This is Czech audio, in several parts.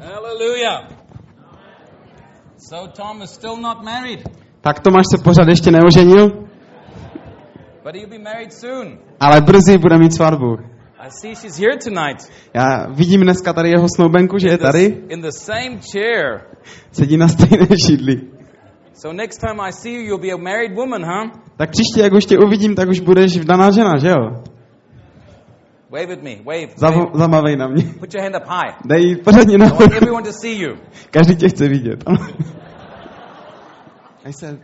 Hallelujah. So Tom is still not married, Tak Tomáš se pořád ještě neoženil, but he'll be married soon. ale brzy bude mít svatbu. I see she's here tonight. Já vidím dneska tady jeho snoubenku, že je tady, In the same chair. sedí na stejné židli. So next time I see you, you'll be a married woman, huh? Tak příště, jak už tě uvidím, tak už budeš vdaná žena, že jo? Wave at me. Wave. Wave. zamavej na mě. Put your hand up high. Dej pořádně I na want everyone to see you. Každý tě chce vidět. I said,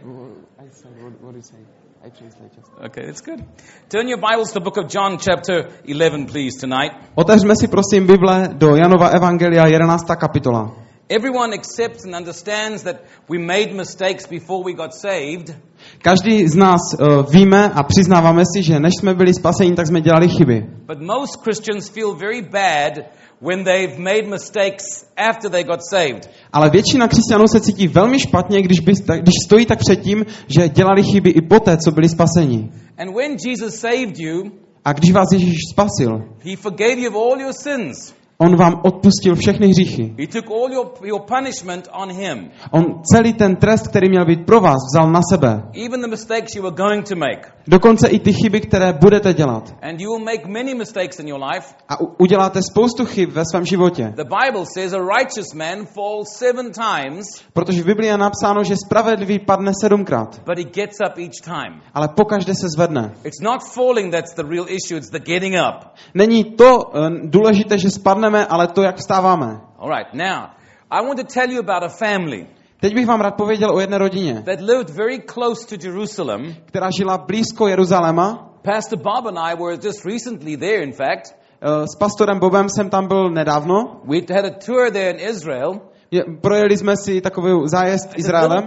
I said, what, what do you say? I translate just. Okay, that's good. Turn your Bibles to the book of John, chapter 11, please, tonight. Otevřme si prosím Bible do Janova Evangelia 11. kapitola. Everyone accepts and understands that we made mistakes before we got saved, Každý z nás uh, víme a přiznáváme si, že než jsme byli spaseni, tak jsme dělali chyby. but most Christians feel very bad when they've made mistakes after they got saved. Ale většina křesťanů se cítí velmi špatně, když, by, když stojí tak před tím, že dělali chyby i poté, co byli spaseni. And when Jesus saved you, A když vás Ježíš spasil, He forgave you of all your sins. On vám odpustil všechny hříchy. He took all your, your punishment on Him, On celý ten trest, který měl být pro vás, vzal na sebe. even the mistakes you were going to make. Dokonce i ty chyby, které budete dělat. And you will make many mistakes in your life. A u- uděláte spoustu chyb ve svém životě. The Bible says a righteous man falls seven times, Protože v Biblii je napsáno, že spravedlivý padne sedmkrát, but he gets up each time. ale pokaždé se zvedne. It's not falling that's the real issue, it's the getting up. Není to uh, důležité, že spadneme, ale to, jak vstáváme. All right, now, I want to tell you about a family Teď bych vám rád pověděl o jedné rodině, that lived very close to Jerusalem. která žila blízko Jeruzaléma. Pastor Bob and I were just recently there, in fact. Uh, S pastorem Bobem jsem tam byl nedávno. We had a tour there in Israel. Je- Projeli jsme si takový zájezd Izraelem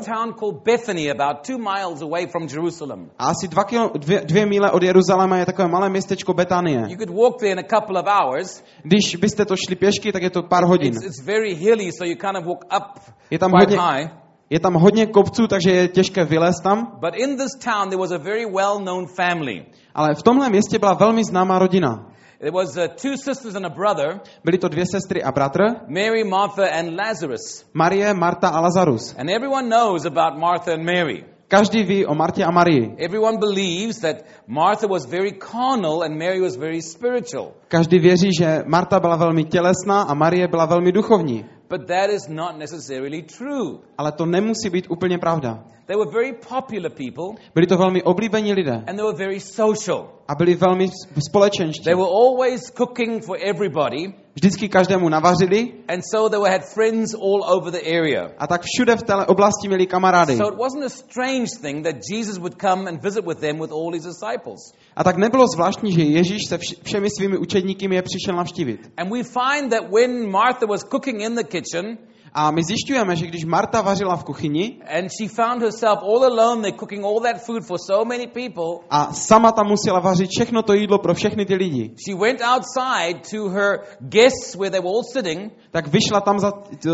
a asi dva kilo, dvě, dvě míle od Jeruzaléma je takové malé městečko Betanie. You could walk there in a couple of hours. Když byste to šli pěšky, tak je to pár hodin. It's, it's very hilly, so you kind of walk up Je tam hodně, high. je tam hodně kopců, takže je těžké vylézt tam. But in this town, there was a very well-known family. Ale v tomhle městě byla velmi známá rodina. There was uh, two sisters and a brother, Byly to dvě sestry a bratr, Mary, Martha, and Lazarus. Marie, Marta a Lazarus. And everyone knows about Martha and Mary. Každý ví o Martě a Marii. Everyone believes that Martha was very carnal and Mary was very spiritual. Každý věří, že Marta byla velmi tělesná a Marie byla velmi duchovní. But that is not necessarily true. Ale to nemusí být úplně pravda. They were very popular people Byli to velmi oblíbení lidé and they were very social. a byli velmi společenští. They were always cooking for everybody Vždycky každému navařili and so they had friends all over the area. a tak všude v té oblasti měli kamarády. So it wasn't a strange thing that Jesus would come and visit with them with all his disciples. A tak nebylo zvláštní, že Ježíš se vš- všemi svými učedníky je přišel navštívit. And we find that when Martha was cooking in the kitchen A my zjišťujeme, že když Marta vařila v kuchyni and she found herself all alone, they're cooking all that food for so many people, a sama tam musela vařit všechno to jídlo pro všechny ty lidi, she went outside to her guests where they were all sitting. Tak vyšla tam za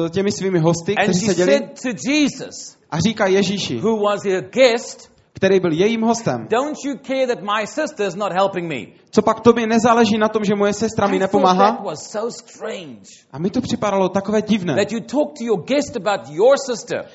těmi svými hosty, and kteří she seděli said to Jesus, a říká Ježíši, who was her guest, který byl jejím hostem, Don't you care that my sister is not helping me? Co pak tobě nezáleží na tom, že moje sestra mi nepomáhá? A mi to připadalo takové divné,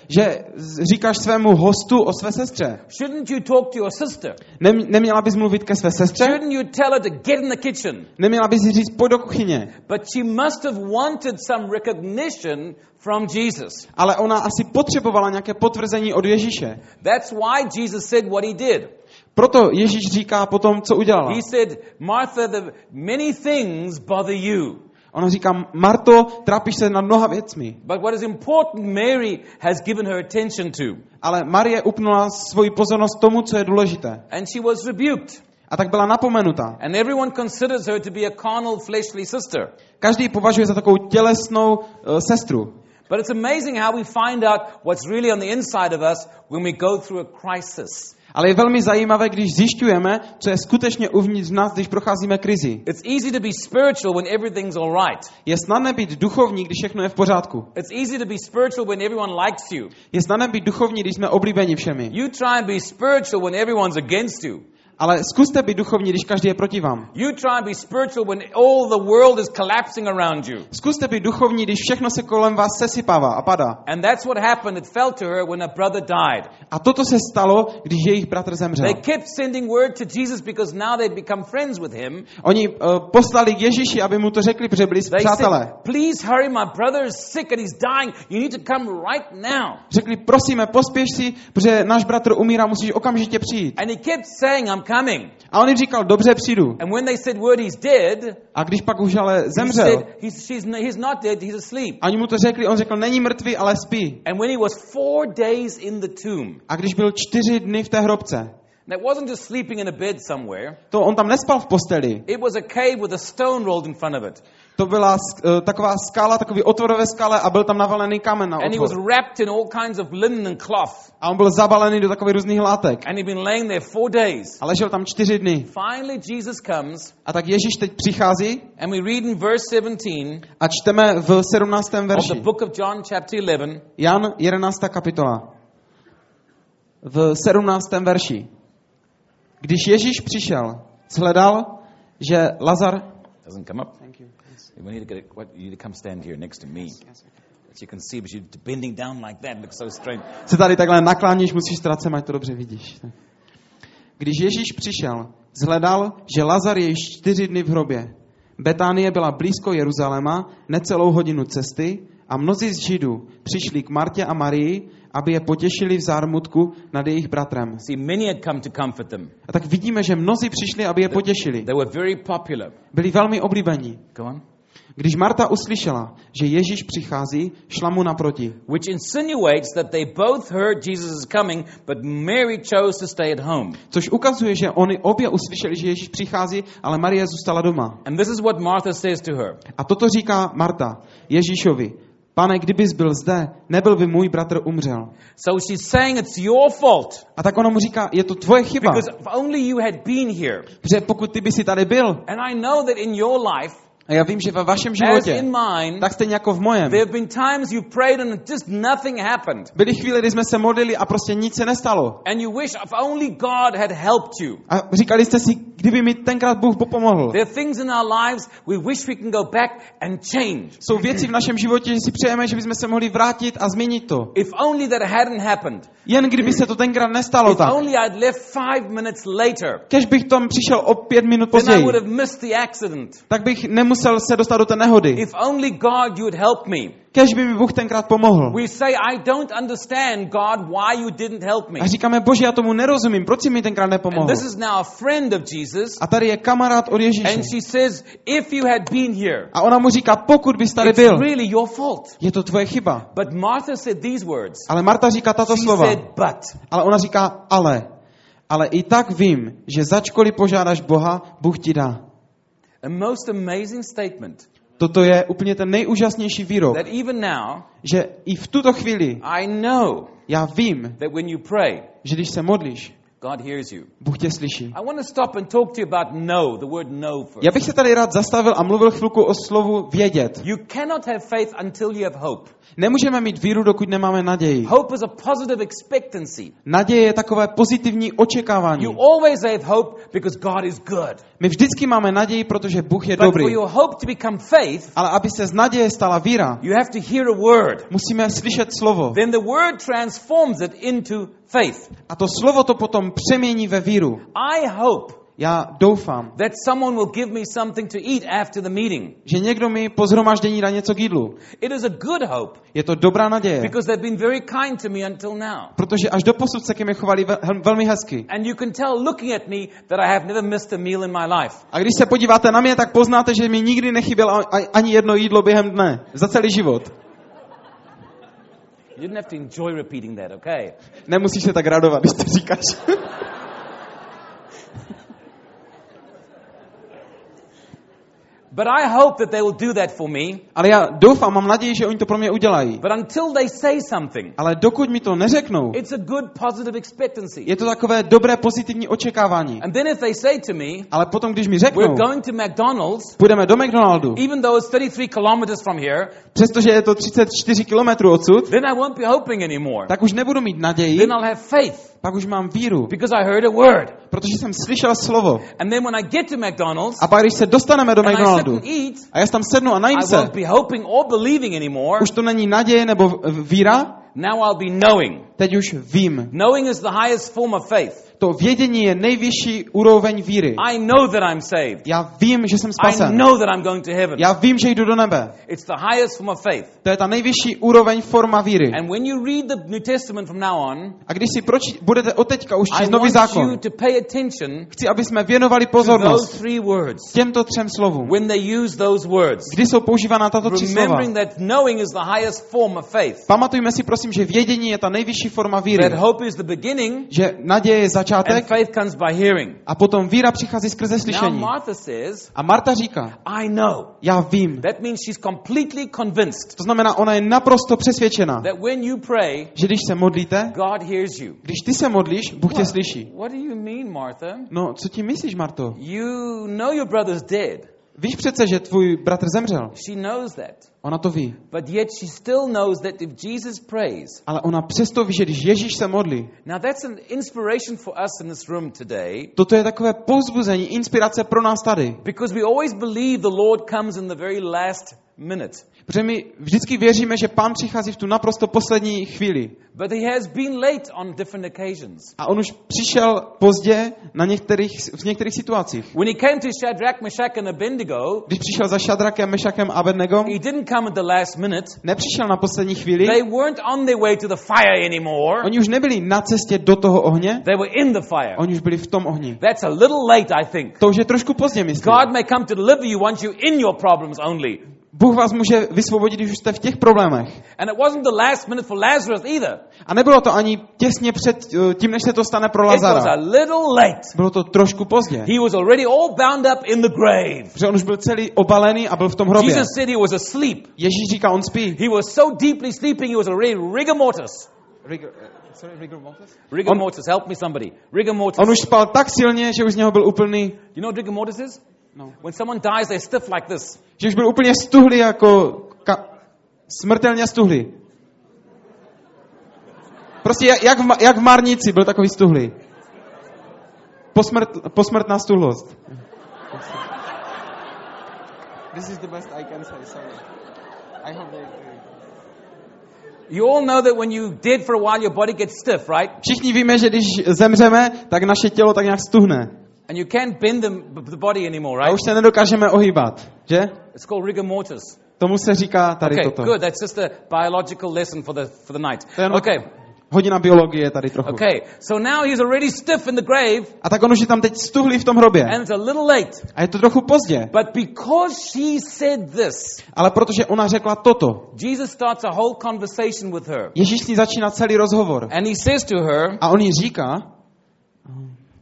že říkáš svému hostu o své sestře. Shouldn't you talk to your sister? Nem, neměla bys mluvit ke své sestře? Shouldn't you tell her to get in the kitchen? Neměla bys jí říct, pojď do kuchyně. But she must have wanted some recognition from Jesus. Ale ona asi potřebovala nějaké potvrzení od Ježíše. That's why Jesus said what he did. Proto Ježíš říká potom, co udělala. He said, Martha, the many things bother you. Ona říká, Marto, trápíš se nad mnoha věcmi. But what is important, Mary has given her attention to. Ale Marie upnula svoji pozornost tomu, co je důležité. And she was rebuked. A tak byla napomenuta. And everyone considers her to be a carnal, fleshly sister. Každý považuje za takovou tělesnou uh, sestru. But it's amazing how we find out what's really on the inside of us when we go through a crisis. Ale je velmi zajímavé, když zjišťujeme, co je skutečně uvnitř nás, když procházíme krizi. It's easy to be spiritual when everything's all right. Je snadné být duchovní, když všechno je v pořádku. It's easy to be spiritual when everyone likes you. Je snadné být duchovní, když jsme oblíbeni všemi. You try and be spiritual when everyone's against you. Ale zkuste být duchovní, když každý je proti vám. You try and be spiritual when all the world is collapsing around you. Zkuste být duchovní, když všechno se kolem vás sesypává a padá. And that's what happened. It fell to her when her brother died. A toto se stalo, když jejich bratr zemřel. They kept sending word to Jesus because now they'd become friends with him. Oni uh, poslali k Ježíši, aby mu to řekli, protože byli přátelé. please hurry, my brother is sick and he's dying. You need to come right now. Řekli, prosíme, pospěš si, protože náš bratr umírá, musíš okamžitě přijít. And he kept saying, I'm coming. A on jim říkal, dobře, přijdu. And when they said word he's dead, A když pak už ale he zemřel, said, he's, she's, he's not dead, he's asleep. a oni mu to řekli, on řekl, není mrtvý, ale spí. And when he was four days in the tomb, A když byl čtyři dny v té hrobce, that wasn't just sleeping in a bed somewhere. to on tam nespal v posteli. It was a cave with a stone rolled in front of it. To byla eh, taková skala, takový otvor ve skale a byl tam navalený kámen na And he was otvor. wrapped in all kinds of linen and cloth. A on byl zabalený do takových různých látek. And he'd been laying there four days. A ležel tam čtyři dny. Finally, Jesus comes, A tak Ježíš teď přichází and we read in verse 17 a čteme v 17. of the verši. book of John, chapter 11. Jan 11. kapitola. V 17. verši. Když Ježíš přišel, shledal, že Lazar... Doesn't come up. We need to get what, you need to come stand here next to me. You can see, but you're bending down like that. It looks so strange. Se tady takhle nakláníš, musíš ztracet, ať to dobře vidíš. Když Ježíš přišel, zhledal, že Lazar je již čtyři dny v hrobě. Betánie byla blízko Jeruzaléma, necelou hodinu cesty a mnozí z Židů přišli k Martě a Marii, aby je potěšili v zármutku nad jejich bratrem. See, many had come to comfort them. A tak vidíme, že mnozí přišli, aby je potěšili. They were very popular. Byli velmi oblíbení. On. Když Marta uslyšela, že Ježíš přichází, šla mu naproti. Which insinuates that they both heard Jesus is coming, but Mary chose to stay at home. Což ukazuje, že oni obě uslyšeli, že Ježíš přichází, ale Marie zůstala doma. And this is what Martha says to her. A toto říká Marta Ježíšovi. Pane, kdybys byl zde, nebyl by můj bratr umřel. So she's saying it's your fault. A tak ona mu říká, je to tvoje chyba. Because if only you had been here. Protože pokud ty by si tady byl, And I know that in your life, a já vím, že ve vašem as životě, in mine, tak stejně jako v mojem, there have been times you prayed and just nothing happened. byly chvíle, kdy jsme se modlili a prostě nic se nestalo. And you wish if only God had helped you. A říkali jste si, kdyby mi tenkrát Bůh pomohl. There are things in our lives we wish we can go back and change. Jsou věci v našem životě, že si přejeme, že bychom se mohli vrátit a změnit to. If only that hadn't happened. Jen kdyby se to tenkrát nestalo If tak. only I'd left five minutes later. Kež bych tam přišel o pět minut Then I později, would have missed the accident. tak bych nemusel se dostat do té nehody. If only God you had helped me. Kež by mi Bůh tenkrát pomohl. We say, I don't understand, God, why you didn't help me. A říkáme, bože, já tomu nerozumím, proč jsi mi tenkrát And nepomohl? this is now a friend of Jesus. A tady je kamarád od Ježíše. And she says, if you had been here, A ona mu říká, pokud bys tady it's byl, really your fault. je to tvoje chyba. But Martha said these words. Ale Marta říká tato She slova. said, but. Ale ona říká, ale. Ale i tak vím, že začkoliv požádáš Boha, Bůh ti dá. A most amazing statement Toto je úplně ten nejúžasnější výrok, that even now, že i v tuto chvíli I know já vím, that when you pray, že když se modlíš, God hears you. Bůh tě slyší. I want to stop and talk to you about no, the word no first. Já bych se tady rád zastavil a mluvil chvilku o slovu vědět. You cannot have faith until you have hope. Nemůžeme mít víru, dokud nemáme naději. Hope is a positive expectancy. Naděje je takové pozitivní očekávání. You always have hope because God is good. My vždycky máme naději, protože Bůh je But for dobrý. your hope to become faith, Ale aby se z naděje stala víra, you have to hear a word. musíme slyšet slovo. Then the word transforms it into faith. A to slovo to potom přemění ve víru. I hope Já doufám, that someone will give me something to eat after the meeting. že někdo mi po zhromaždění dá něco k jídlu. It is a good hope Je to dobrá naděje, because they've been very kind to me until now. protože až do posud se ke mně chovali velmi hezky. And you can tell looking at me that I have never missed a meal in my life. A když se podíváte na mě, tak poznáte, že mi nikdy nechybělo ani jedno jídlo během dne. Za celý život. You didn't have to enjoy repeating that, okay? Nemusíš se tak radovat, když to říkáš. But I hope that they will do that for me. Ale já doufám, mám naději, že oni to pro mě udělají. But until they say something, Ale dokud mi to neřeknou, it's a good positive expectancy. je to takové dobré pozitivní očekávání. And then if they say to me, Ale potom, když mi we're řeknou, going to McDonald's, půjdeme do McDonaldu, even though it's 33 kilometers from here, přestože je to 34 kilometrů odsud, then I won't be hoping anymore. tak už nebudu mít naději, Then I'll have faith. Pak už mám víru, because I heard a word. protože jsem slyšel slovo. And then when I get to McDonald's A pak, když se dostaneme do I McDonaldu eat, a já tam sednu a najím I se, won't be hoping or believing anymore. už to není naděje nebo víra, Now I'll be knowing. teď už vím. Knowing is the highest form of faith. To vědění je nejvyšší úroveň víry. I know that I'm saved. Já vím, že jsem I spasen. know that I'm going to heaven. Já vím, že jdu do nebe. It's the highest form of faith. To je ta nejvyšší úroveň forma víry. And when you read the New Testament from now on, A když si proč, budete od teďka už I číst nový zákon, you to pay attention chci, aby jsme věnovali to those pozornost three words. těmto třem slovům. When they use those words, Kdy jsou používána tato tři slova? remembering that knowing is the highest form of faith. Pamatujme si prosím, že vědění je ta nejvyšší forma víry. That hope is the beginning Že naděje je and začátek faith comes by hearing. a potom víra přichází skrze Now slyšení. Martha says, A Marta říká, I know. já vím. That means she's completely convinced To znamená, ona je naprosto přesvědčena, that when you pray, že když se modlíte, God hears you. když ty se modlíš, Bůh tě slyší. What do you mean, Martha? No, co ti myslíš, Marto? You know your brother's dead. Víš přece, že tvůj bratr zemřel. She knows that. Ona to ví. But yet she still knows that if Jesus prays, Ale ona přesto ví, že když Ježíš se modlí, now that's an inspiration for us in this room today toto je takové povzbuzení, inspirace pro nás tady. because we always believe the Lord comes in the very last minute. Protože my vždycky věříme, že Pán přichází v tu naprosto poslední chvíli. But he has been late on different occasions. A on už přišel pozdě na některých, v některých situacích. When he came to Shadrach, Meshach, and Abednego, Když přišel za Shadrakem, Mešakem a Abednego, he didn't come at the last minute. nepřišel na poslední chvíli. They weren't on their way to the fire anymore. Oni už nebyli na cestě do toho ohně, They were in the fire. oni už byli v tom ohni. That's a little late, I think. To už je trošku pozdě, myslím. God may come to deliver you once you're in your problems only. Bůh vás může vysvobodit, když už jste v těch problémech. And it wasn't the last minute for Lazarus either. A nebylo to ani těsně před eh, tím, než se to stane pro It was a Lazara. little late. Bylo to trošku pozdě. He was already all bound up in the grave. Protože on už byl celý obalený a byl v tom hrobě. Jesus said he was asleep. Ježíš říká, on spí. He was so deeply sleeping, he was already rigor mortis. Rigor On- mortis, help me somebody. Rigor mortis. On už spal tak silně, že už z něho byl úplný, You know what rigor mortis is? No. When someone dies, they're stiff like this. že už byl úplně stuhlý jako ka, smrtelně stuhlý. Prostě jak, jak, v, jak v Marnici byl takový stuhlý. Posmrt, posmrtná stuhlost. This is the best I can say, sorry. I hope they You all know that when you dead for a while, your body gets stiff, right? Všichni víme, že když zemřeme, tak naše tělo tak nějak stuhne. And you can't bend the, the body anymore, A right? už se nedokážeme ohýbat, že? It's called rigor mortis. Tomu se říká tady Okay, toto. good. That's just a biological lesson for the for the night. To je jenom Okay, hodina biologie tady trochu. okay. So now he's already stiff in the grave, A tak on už je tam teď stuhlý v tom hrobě. and it's a little late. A je to trochu pozdě. But because she said this, Ale protože ona řekla toto, Jesus starts a whole conversation with her, Ježíš s ní začíná celý rozhovor. and he says to her, A on jí říká,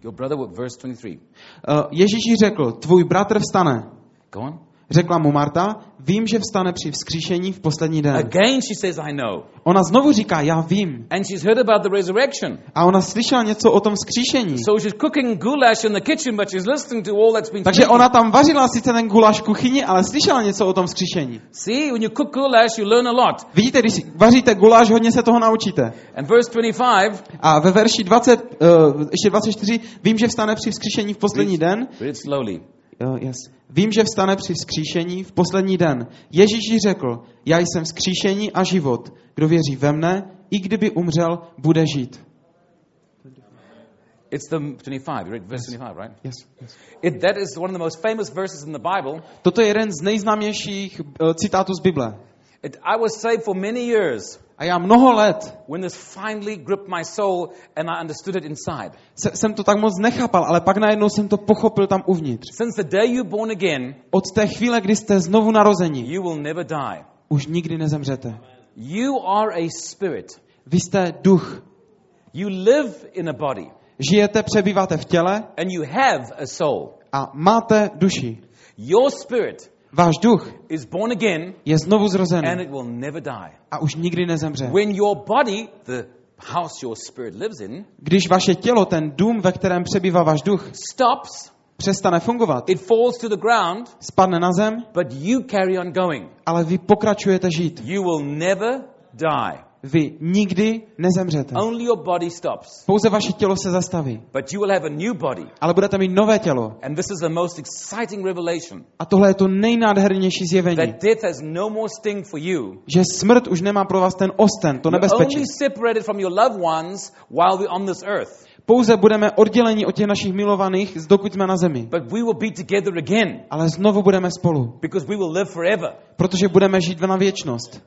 "Your brother," verse twenty-three. uh, Ježíš jí řekl, tvůj bratr vstane. Go on. Řekla mu Marta, vím, že vstane při vzkříšení v poslední den. Again, she says, "I know," Ona znovu říká, já vím. and she's heard about the resurrection. A ona slyšela něco o tom vzkříšení. So she's cooking goulash in the kitchen, but she's listening to all that's been Takže ona tam vařila sice ten guláš v kuchyni, ale slyšela něco o tom vzkříšení. See, when you cook goulash, you learn a lot. Vidíte, když vaříte guláš, hodně se toho naučíte. And verse 25, A ve verši 20, uh, ještě 24, vím, že vstane při vzkříšení v poslední den. read slowly. Jo, yes. Vím, že vstane při vzkříšení v poslední den. Ježíš řekl, já jsem vzkříšení a život. Kdo věří ve mne, i kdyby umřel, bude žít. It's the 25. You read verse 25, right? Yes. yes. It, that is one of the most famous verses in the Bible. Toto je jeden z nejznámějších uh, citátů z Bible. It, I was saved for many years A já mnoho let when this finally gripped my soul and I understood it inside. se, jsem to tak moc nechápal, ale pak najednou jsem to pochopil tam uvnitř. Since the day you're born again, Od té chvíle, kdy jste znovu narození, you will never die. už nikdy nezemřete. You are a spirit. Vy jste duch. You live in a body Žijete, přebýváte v těle and you have a soul. a máte duši. Your spirit Váš duch is born again je znovu zrozený and it will never die. a už nikdy nezemře. When your body, the house your spirit lives in, Když vaše tělo, ten dům, ve kterém přebývá váš duch, stops, přestane fungovat, it falls to the ground, spadne na zem, but you carry on going. ale vy pokračujete žít. You will never die. Vy nikdy nezemřete. Only your body stops. Pouze vaše tělo se zastaví. But you will have a new body. Ale budete mít nové tělo. And this is the most exciting revelation. A tohle je to nejnádhernější zjevení. That death has no more sting for you. Že smrt už nemá pro vás ten osten, to You're nebezpečí. only separated from your loved ones while we're on this earth. Pouze budeme odděleni od těch našich milovaných, dokud jsme na zemi. But we will be together again. Ale znovu budeme spolu. Because we will live forever. Protože budeme žít na věčnost.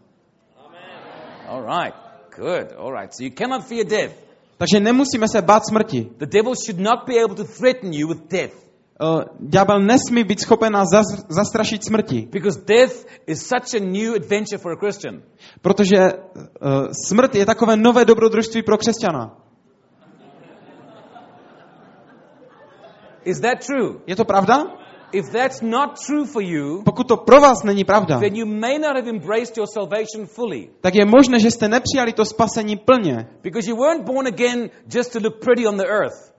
All right. Good. All right. So you cannot fear death. Takže nemusíme se bát smrti. The devil should not be able to threaten you with death. Uh, ďábel nesmí být schopen nás zas- zastrašit smrti. Because death is such a new adventure for a Christian. Protože uh, smrt je takové nové dobrodružství pro křesťana. Is that true? Je to pravda? If that's not true for you, Pokud to pro vás není pravda, then you may not have embraced your salvation fully. tak je možné, že jste nepřijali to spasení plně. Because you weren't born again just to look pretty on the earth.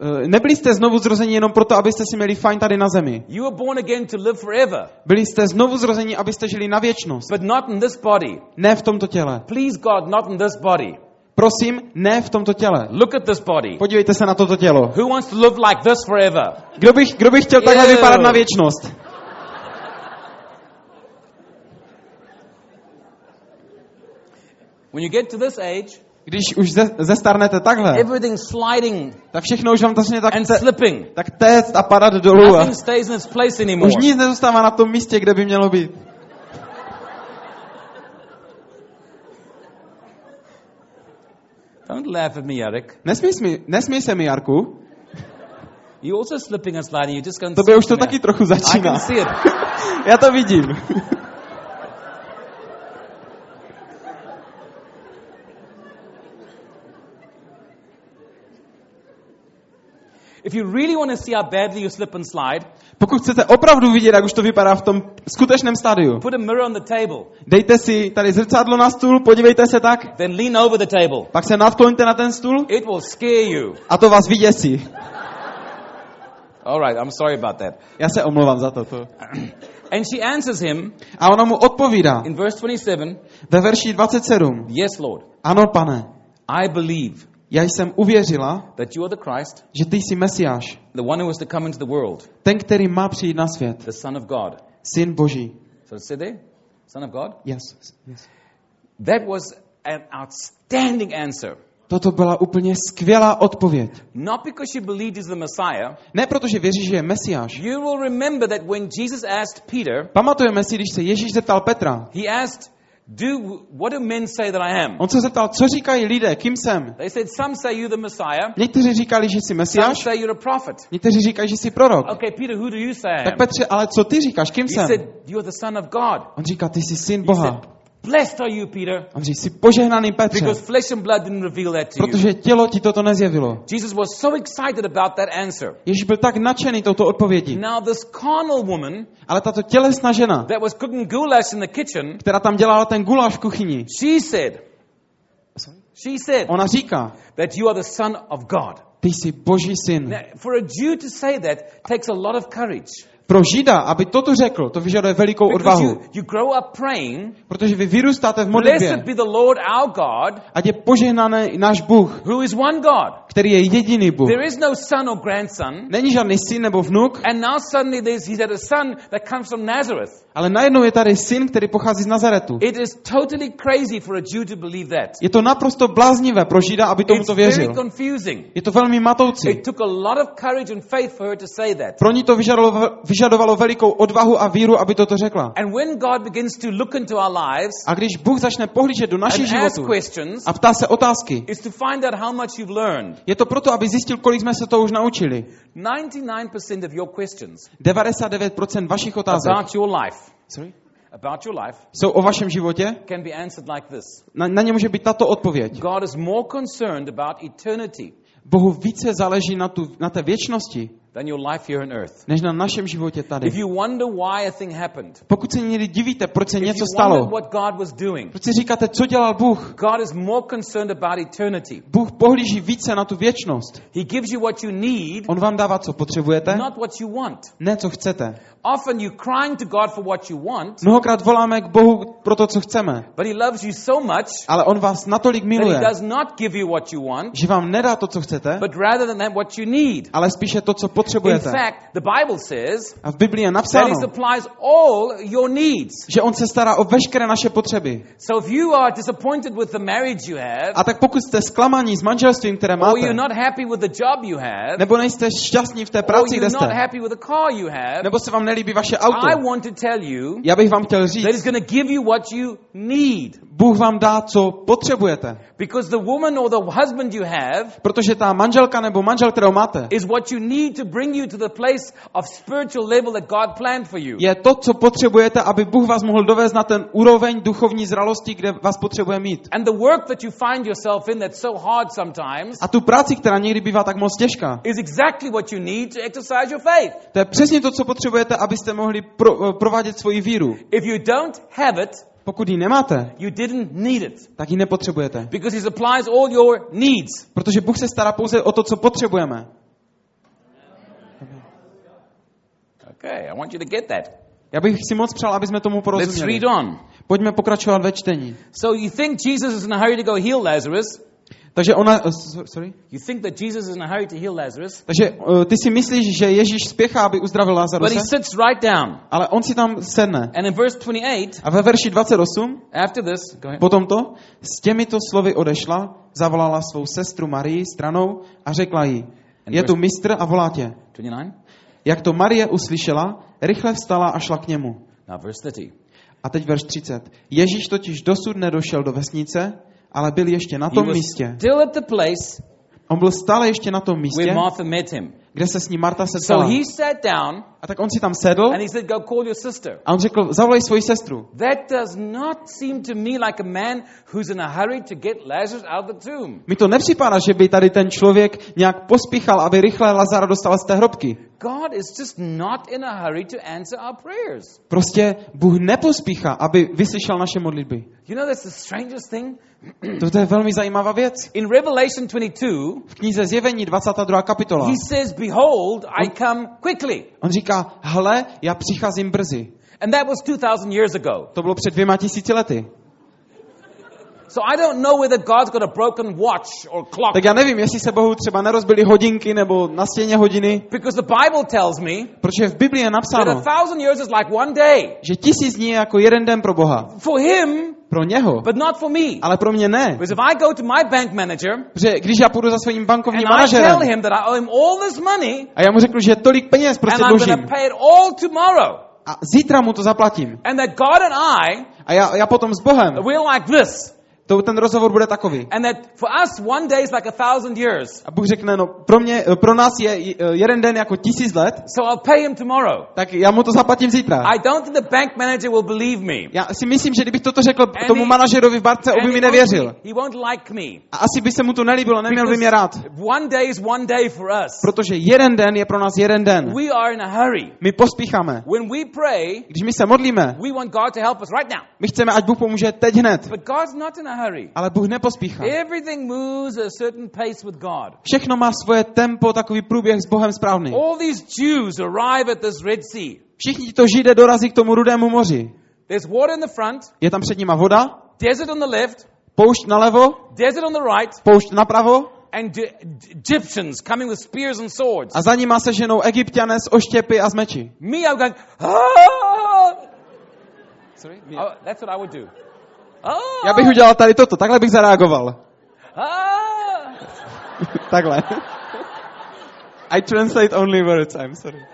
Uh, nebyli jste znovu zrozeni jenom proto, abyste si měli fajn tady na zemi. You were born again to live forever, Byli jste znovu zrozeni, abyste žili na věčnost. but not in this body. Ne v tomto těle. Please God, not in this body. Prosím, ne v tomto těle. Look at this body. Podívejte se na toto tělo. Who wants to live like this forever? Kdo by, kdo by chtěl takhle Ew. vypadat na věčnost? When you get to this age, Když už ze, zestarnete takhle, everything's sliding tak všechno už vám to tak, and te, slipping. tak téct a padat dolů. A Nothing stays in its place anymore. už nic nezůstává na tom místě, kde by mělo být. Don't laugh at me, Jarek. Nesmí, smí, nesmí se mi, Jarku. You're also slipping and sliding. You just can't Tobě už to now. taky trochu I začíná. can see it. Já to vidím. If you really want to see how badly you slip and slide, Pokud chcete opravdu vidět, jak už to vypadá v tom skutečném stádiu, put a mirror on the table. dejte si tady zrcadlo na stůl, podívejte se tak, Then lean over the table. pak se nadkloňte na ten stůl It will scare you. a to vás vyděsí. All right, I'm sorry about that. Já se omlouvám za toto. And she answers him A ona mu odpovídá in verse 27 ve verši 27. Yes, Lord, Ano, pane, I believe já jsem uvěřila, that you are the Christ, že ty jsi Mesiáš, the one who was to come into the world, ten, který má přijít na svět, the Son of God. syn Boží. So it said there, Son of God. Yes. yes. That was an outstanding answer. Toto byla úplně skvělá odpověď. Not because she believed he's the Messiah. Ne protože věří, že je Mesiáš. You will remember that when Jesus asked Peter, Pamatujeme si, když se Ježíš zeptal Petra. he asked, "Do what do men say that I am?" On se zeptal, co říkají lidé, kým jsem? They said, "Some say you're the Messiah. Někteří říkali, že jsi Some Mesiáš, say you're a prophet." někteří říkají, že jsi prorok. Okay, Peter, who do you say I Tak am? Petře, ale co ty říkáš, kým He jsem? said, "You're the Son of God." On říká, ty jsi syn He Boha. said, "Blessed are you, Peter, On říká, jsi požehnaný Petře, because flesh and blood didn't reveal that to you." protože tělo ti toto nezjevilo. Jesus was so excited about that answer. Ježíš byl tak nadšený touto odpovědí. Now, this carnal woman Ale tato tělesná žena, that was cooking goulash in the kitchen, která tam dělala ten guláš v kuchyni, she said, she said ona říká, that you are the Son of God. ty jsi boží syn. Now, for a Jew to say that takes a lot of courage. Pro Žida, aby toto řekl, to vyžaduje velikou odvahu. Protože vy vyrůstáte v modlitbě. Ať je požehnaný náš Bůh, který je jediný Bůh. There is no son or grandson. Není žádný syn nebo vnuk, ale najednou je tady syn, který pochází z Nazaretu. Je to naprosto bláznivé pro Žida, aby tomu to věřil. Je to velmi matoucí. Pro ní to vyžadovalo, vyžadovalo velikou odvahu a víru, aby toto řekla. And when God begins to look into our lives A když Bůh začne pohlížet do našich životů a ptá se otázky, is to find out how much you've learned. je to proto, aby zjistil, kolik jsme se to už naučili. 99% of your questions 99% vašich otázek about your life, Sorry? about your life, jsou o vašem životě. can be answered like this. Na, na ně může být tato odpověď. God is more concerned about eternity Bohu více záleží na, tu, na té věčnosti than your life here on earth. než na našem životě tady. If you wonder why a thing happened, Pokud se někdy divíte, proč se if něco you stalo, wondered what God was doing, proč si říkáte, co dělal Bůh? God is more concerned about eternity. Bůh pohlíží více na tu věčnost. He gives you what you need, On vám dává, co potřebujete, not what you want. ne co chcete. Often you're crying to God for what you want, Mnohokrát voláme k Bohu pro to, co chceme, but He loves you so much ale On vás natolik that miluje, He does not give you what you want, že vám nedá to, co chcete, but rather than that what you need. ale spíše to, co In potřebujete. fact, the Bible says A v Biblii je that He napsáno, supplies all your needs. že On se stará o veškeré naše potřeby. So if you are disappointed with the marriage you have, A tak pokud jste zklamaní s manželstvím, které or máte, you're not happy with the job you have, nebo nejste šťastní v té or práci, kde you're not jste, happy with the car you have, nebo se vám nelíbí vaše auto, I want to tell you já bych vám chtěl that říct, He's going to give you what you need. Bůh vám dá, co potřebujete. Because the woman or the husband you have Protože ta manželka nebo manžel, kterou máte, is what you need to bring you to the place of spiritual level that God planned for you. je to, co potřebujete, aby Bůh vás mohl dovést na ten úroveň duchovní zralosti, kde vás potřebuje mít. And the work that you find yourself in that's so hard sometimes A tu práci, která někdy bývá tak moc těžká, is exactly what you need to exercise your faith. to je přesně to, co potřebujete, abyste mohli pro, provádět svoji víru. If you don't have it, Pokud ji nemáte, you didn't need it. tak ji nepotřebujete. Because He supplies all your needs. Protože Bůh se stará pouze o to, co potřebujeme. Okay, I want you to get that. Já bych si moc přál, aby jsme tomu Let's porozuměli. read on. Pojďme pokračovat ve čtení. So you think Jesus is in a hurry to go heal Lazarus? Takže ona, so- sorry? You think that Jesus is in a hurry to heal Lazarus? Takže uh, ty si myslíš, že Ježíš spěchá, aby uzdravil But he Lazaruse, sits right down. ale on si tam sedne. And in verse 28, A ve verši 28, after this, go ahead. po tomto, s těmito slovy odešla, zavolala svou sestru Marii stranou a řekla jí, je tu mistr a volá tě. 29. Jak to Marie uslyšela, rychle vstala a šla k němu. Now verse 30. A teď verš 30. Ježíš totiž dosud nedošel do vesnice, ale byl ještě na tom místě. still at the place On byl stále ještě na tom where místě, Martha met him. Kde se s ním Marta So setkala. he sat down A tak on si tam sedl and he said, Go call your sister. a on řekl, zavolej svoji sestru. That does not seem to me like a man who's in a hurry to get Lazarus out of the tomb. Mi to nepřipadá, že by tady ten člověk nějak pospíchal, aby rychle Lazara dostal z té hrobky. God is just not in a hurry to answer our prayers. Prostě Bůh nepospíchá, aby vyslyšel naše modlitby. You know, that's the strangest thing. To je velmi zajímavá věc. In Revelation 22, V knize Zjevení 22. kapitola. he says, Behold, I come quickly. On říká, hle, já přicházím brzy. And that was 2,000 years ago. To bylo před dvěma tisíci lety. So I don't know whether God's got a broken watch or clock. Tak já nevím, jestli se Bohu třeba nerozbily hodinky nebo na stěně hodiny, Because the Bible tells me protože v Biblii je that a napsáno, thousand years is like one day. že tisíc dní je jako jeden den pro Boha. For him, Pro něho. but not for me. Ale pro mě ne. Because if I go to my bank manager Protože když já půjdu za svým bankovním and I tell manažerem him that I owe him all this money a já mu řeknu, že tolik peněz prostě and I'm going dlužím to pay it all tomorrow, a zítra mu to zaplatím. and that God and I, A já, já potom s Bohem, we're like this, to ten rozhovor bude takový. and that for us one day is like a thousand years. A Bůh řekne, no pro, mě, pro nás je jeden den jako tisíc let, So I'll pay him tomorrow. tak já mu to zaplatím zítra. I don't think the bank manager will believe me. Já si myslím, že kdybych toto řekl And tomu he- manažerovi v barce, on by mi won't, nevěřil. he won't like me. A asi by se mu to nelíbilo, neměl by mě rád. one day is one day for us. Protože jeden den je pro nás jeden den. We are in a hurry. My pospícháme. When we pray, Když my se modlíme, we want God to help us right now. my chceme, ať Bůh pomůže teď hned. But God's not in a hurry. Ale Bůh nepospíchá. Everything moves at a certain pace with God. Všechno má svoje tempo, takový průběh s Bohem správný. All these Jews arrive at this Red Sea. Všichni to židé dorazí k tomu rudému moři. There's water in the front, Je tam před nima voda, desert on the left, poušť nalevo, desert on the right, poušť napravo and Egyptians coming with spears and swords. a za nima se ženou egyptiané s oštěpy a s meči. Me, I'm going, ah! Sorry? Oh, that's what I would do. Já bych udělal tady toto, takhle bych zareagoval. Ah! takhle. I translate only words, I'm sorry.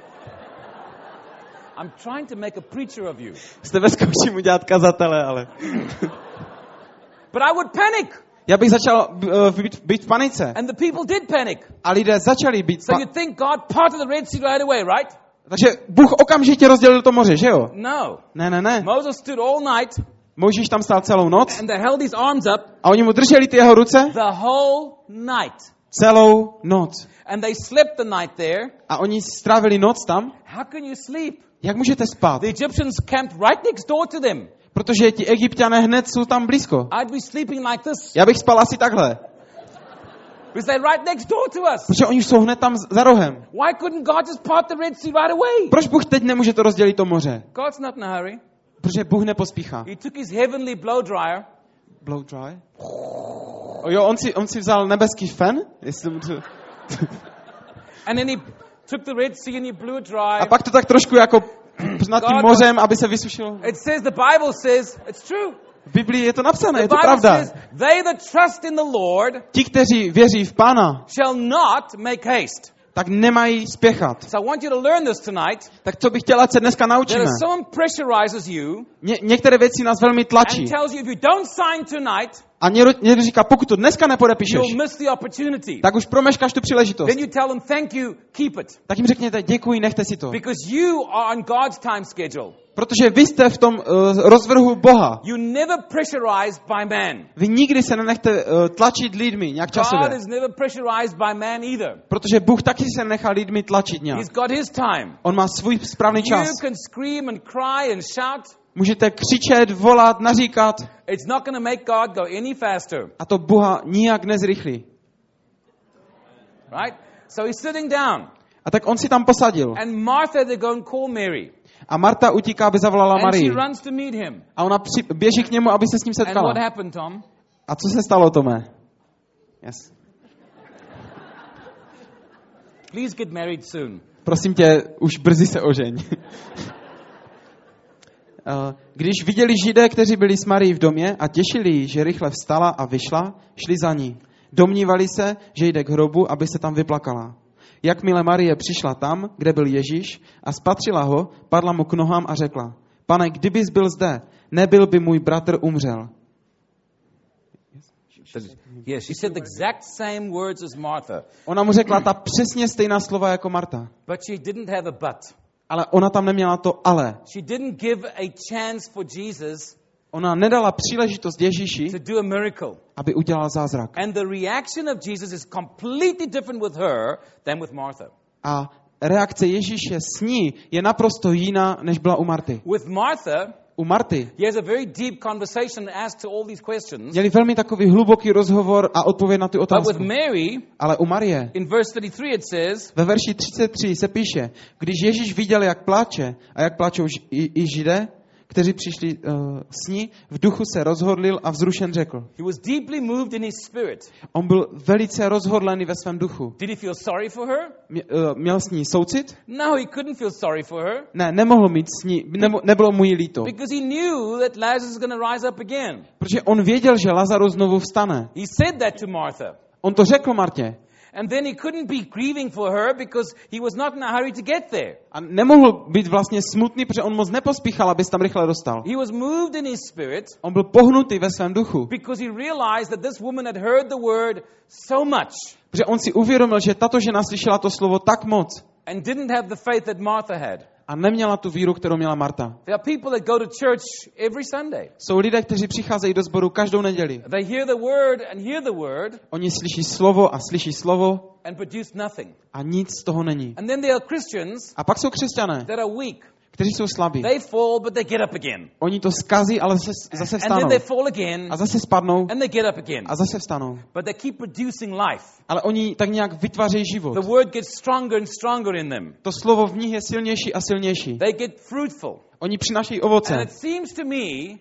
I'm trying to make a preacher of you. Z tebe zkouším udělat kazatele, ale... But I would panic. Já bych začal uh, být, být v panice. And the people did panic. A lidé začali být... So you think God parted the Red Sea right away, right? Takže Bůh okamžitě rozdělil to moře, že jo? No. Ne, ne, ne. Moses stood all night Mojžíš tam stál celou noc and they held his arms up a oni mu drželi ty jeho ruce the whole night. Celou noc. And they slept the night there. A oni strávili noc tam. How can you sleep? Jak můžete spát? The Egyptians camped right next door to them. Protože ti egyptiané hned jsou tam blízko. I'd be sleeping like this. Já bych spal asi takhle. Because they're right next door to us. Protože oni jsou hned tam za rohem. Why couldn't God just part the Red Sea right away? Proč Bůh teď nemůže to rozdělit to moře? God's not in a hurry. Protože Bůh nepospíchá. He took his heavenly blow dryer Blow dry? O jo, on si, on si vzal nebeský fen. Jestli and then he took the Red Sea and he blew it dry. A pak to tak trošku jako nad tím mořem, aby se vysušilo. It says, the Bible says, it's true. V Biblii je to napsané, The je to Bible pravda. says, they that trust in the Lord Ti, kteří věří v Pána, shall not make haste. Tak nemají spěchat. So I want you to learn this tonight. Tak co bych chtěla, se dneska naučíme? you Ně, některé věci nás velmi tlačí. tonight, A někdo, někdo říká, pokud to dneska nepodepíšeš, tak už promeškáš tu příležitost. Then you tell them, thank you, keep it. Tak jim řekněte, děkuji, nechte si to. Because you are on God's time schedule. Protože vy jste v tom uh, rozvrhu Boha. You never pressurized by man. Vy nikdy se nenechte uh, tlačit lidmi nějak God časově. is never pressurized by man either. Protože Bůh taky se nechá lidmi tlačit nějak. He's got his time. On má svůj správný čas. You can scream and cry and shout. Můžete křičet, volat, naříkat It's not going to make God go any faster. a to Boha nijak nezrychlí. Right? So he's sitting down. A tak on si tam posadil. And Martha, they go and call Mary. A Marta utíká, aby zavolala Marii. A ona při, běží k němu, aby se s ním setkala. A co se stalo, Tome? Yes. Please get married soon. Prosím tě, už brzy se ožeň. Eh, Když viděli židé, kteří byli s Marií v domě a těšili ji, že rychle vstala a vyšla, šli za ní. Domnívali se, že jde k hrobu, aby se tam vyplakala. Jakmile Marie přišla tam, kde byl Ježíš a spatřila ho, padla mu k nohám a řekla, pane, kdybys byl zde, nebyl by můj bratr umřel. She said the exact same words as Martha, Ona mu řekla ta přesně stejná slova jako Marta. but she didn't have a but. Ale ona tam neměla to ale. She didn't give a chance for Jesus Ona nedala příležitost Ježíši, to do a miracle. aby udělal zázrak. And the reaction of Jesus is completely different with her than with Martha. A reakce Ježíše s ní je naprosto jiná, než byla u Marty. With Martha, U Marty he has a very deep conversation and asks all these questions. měli velmi takový hluboký rozhovor a odpověď na tu But with. Mary, Ale u Marie in verse 33, it says, ve verši 33 se píše, když Ježíš viděl, jak pláče a jak pláčou i, i židé, kteří přišli uh, s ní, v duchu se rozhodlil a vzrušen řekl. he was deeply moved in his spirit. On byl velice rozhodlený ve svém duchu. Did he feel sorry for her? Mě, uh, měl s ní soucit? No, he couldn't feel sorry for her Ne, nemohl mít s ní, nemo, nebylo mu jí líto. because he knew that Lazarus is going to rise up again. Protože on věděl, že Lazarus znovu vstane. He said that to Martha. On to řekl Martě. And then he couldn't be grieving for her because he was not in a hurry to get there. A nemohl být vlastně smutný, protože on moc nepospíchal, aby se tam rychle dostal. He was moved in his spirit On byl pohnutý ve svém duchu, because he realized that this woman had heard the word so much protože on si uvědomil, že tato žena slyšela to slovo tak moc and didn't have the faith that Martha had. A neměla tu víru, kterou měla Marta. There are people that go to church every Sunday. Jsou lidé, kteří přicházejí do sboru každou neděli. They hear the word and hear the word Oni slyší slovo a slyší slovo and produce nothing. a nic z toho není. And then there are Christians A pak jsou křesťané, that are weak. Kteří jsou slabí. They fall, but they get up again. Oni to skazí, ale zase, zase And then vstanou. they fall again A zase spadnou and they get up again. a zase vstanou. But they keep producing life. Ale oni tak nějak vytvářejí život. The word gets stronger and stronger in them. To slovo v nich je silnější a silnější. They get fruitful. Oni přinášejí ovoce.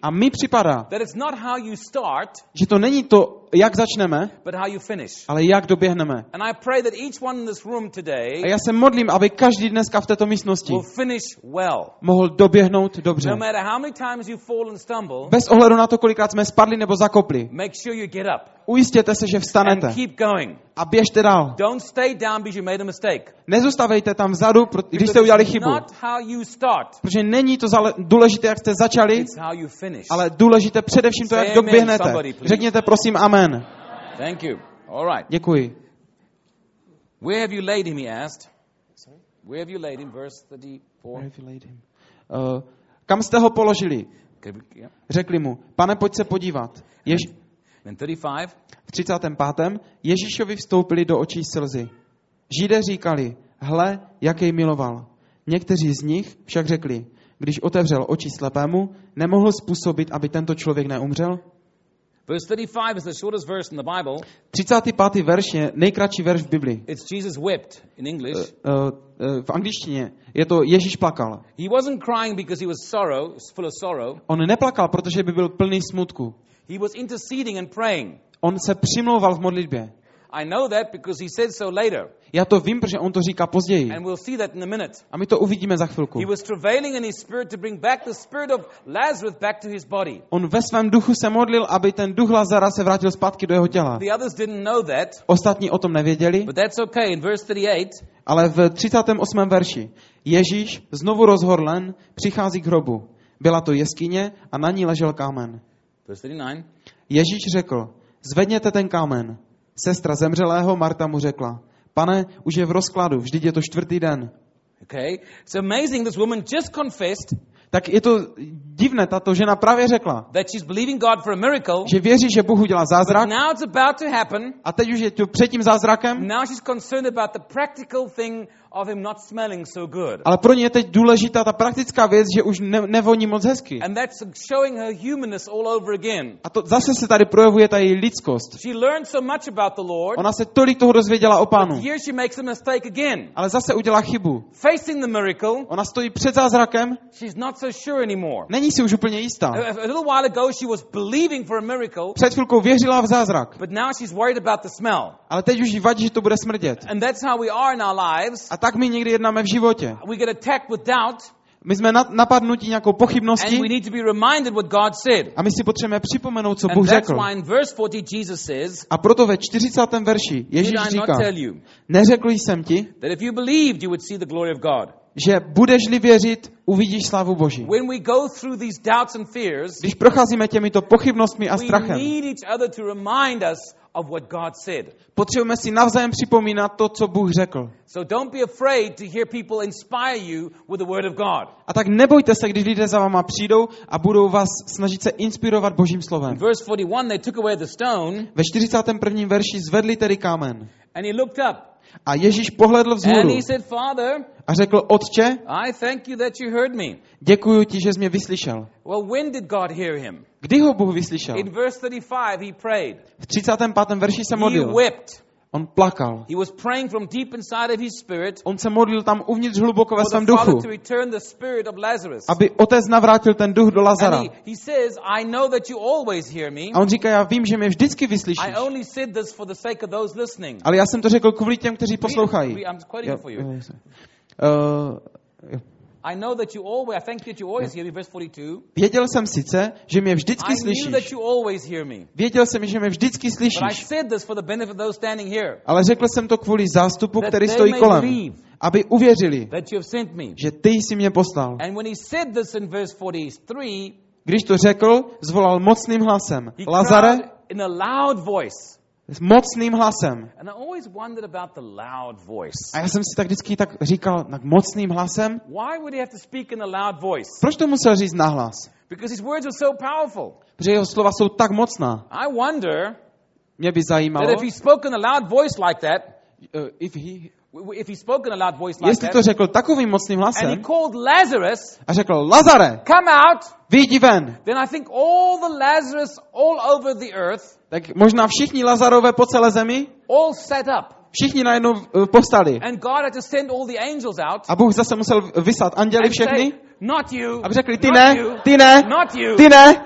A mi připadá, že to není to, jak začneme, ale jak doběhneme. A já se modlím, aby každý dneska v této místnosti mohl doběhnout dobře. No Bez ohledu na to, kolikrát jsme spadli nebo zakopli. Ujistěte se, že vstanete a běžte dál. Nezůstavejte tam vzadu, když jste udělali chybu. Protože není to důležité, jak jste začali, you ale důležité především to, jak doběhnete. Řekněte prosím amen. Thank you. All right. Děkuji. Where have you laid him, he asked. Where have you laid him? Verse 34. Uh, kam jste ho položili? Řekli mu, pane, pojď se podívat. Jež, In 35, V 35. Ježíšovi vstoupili do očí slzy. Židé říkali, hle, jak jej miloval. Někteří z nich však řekli, když otevřel oči slepému, nemohl způsobit, aby tento člověk neumřel? verse 35 is the shortest verse in the Bible. 35. verš je nejkratší verš v Biblii. It's Jesus wept in English. Uh, uh, v angličtině je to Ježíš plakal. He wasn't crying because he was sorrow, full of sorrow. On neplakal, protože by byl plný smutku. He was interceding and praying. On se přimlouval v modlitbě. I know that because he said so later. Já to vím, protože on to říká později. And we'll see that in a minute. A my to uvidíme za chvilku. He was travailing in his spirit to bring back the spirit of Lazarus back to his body. On ve svém duchu se modlil, aby ten duch Lazara se vrátil zpátky do jeho těla. The others didn't know that, Ostatní o tom nevěděli, but that's okay. In verse 38, ale v 38. verši Ježíš znovu rozhorlen přichází k hrobu. Byla to jeskyně a na ní ležel kámen. verse 39, Ježíš řekl, zvedněte ten kámen. Sestra zemřelého Marta mu řekla, pane, už je v rozkladu, vždyť je to čtvrtý den. okay? It's amazing this woman just confessed Tak je to divné, tato žena právě řekla, that she's believing God for a miracle, že věří, že Bůh udělá but zázrak now it's about to happen. a teď už je to před tím zázrakem, Now she's concerned about the practical thing of him not smelling so good. ale pro ně je teď důležitá ta praktická věc, že už ne, nevoní moc hezky. And that's showing her humanness all over again. A to zase se tady projevuje ta její lidskost. She learned so much about the Lord, Ona se tolik toho dozvěděla o but pánu, here she makes a mistake again. ale zase udělá chybu. Facing the miracle, Ona stojí před zázrakem, she's not so sure anymore. není si už úplně jistá. A, a little while ago, she was believing for a miracle, Před chvilkou věřila v zázrak, but now she's worried about the smell. ale teď už jí vadí, že to bude smrdět. And that's how we are in our lives. A tak my někdy jednáme v životě. We get attacked with doubt, My jsme na- napadnutí nějakou and we pochybností need to be reminded what God said. a my si potřebujeme připomenout, co And Bůh řekl. why in verse 40, Jesus says, A proto ve 40. verši Ježíš říká, neřekl jsem ti, that if you believed, you would see the glory of God? že budeš-li věřit, uvidíš slávu Boží. Když procházíme těmito pochybnostmi a strachem, of what God said. potřebujeme si navzájem připomínat to, co Bůh řekl. So don't be afraid to hear people inspire you with the word of God. A tak nebojte se, když lidé za váma přijdou a budou vás snažit se inspirovat Božím In slovem. verse 41, they took away the stone, Ve 41. verši zvedli tedy kámen. and he looked up, A Ježíš pohledl vzhůru a řekl, Otče, děkuji ti, že jsi mě vyslyšel. Kdy ho Bůh vyslyšel? In verse 35, he prayed. V 35. verši se modlil. On plakal. He was praying from deep inside of his spirit On se modlil tam uvnitř hluboko ve svém duchu, to return the spirit of Lazarus. aby otec navrátil ten duch do Lazara. And he, he says, I know that you always hear me. A on říká, já vím, že mě vždycky I vyslyšíš. only said this for the sake of those listening. Ale já jsem to řekl kvůli těm, kteří poslouchají. I'm quoting for you. Uh, I know that you always, I thank you that you always hear me. Verse 42. věděl jsem sice, že mě I vždycky knew that slyšíš. you always hear me. Věděl jsem, že mě vždycky But I slyšíš. said this for the benefit of those standing here. Ale řekl jsem to kvůli zástupu, který stojí kolem. believe. Aby uvěřili, That you have sent me. že ty jsi mě poslal. And when he said this in verse 43, Když to řekl, zvolal mocným hlasem. Lazare, in a loud voice. S mocným hlasem. A já jsem si tak vždycky tak říkal, tak mocným hlasem, proč to musel říct nahlas? Protože jeho slova jsou tak mocná. Mě by zajímalo, if he spoke in a loud voice like that, uh, if he, w- if he spoke in a loud voice like jestli to that, řekl takovým mocným and he hlasem called Lazarus, a řekl, Lazare, come out, vyjdi ven, then I think all the Lazarus all over the earth tak možná všichni Lazarové po celé zemi, all sat up. všichni najednou uh, povstali. And God had to send all the angels out A Bůh zase musel vyslat anděli and say, všechny, not you, aby řekli, ty not ne, you, ty ne, not you. ty ne.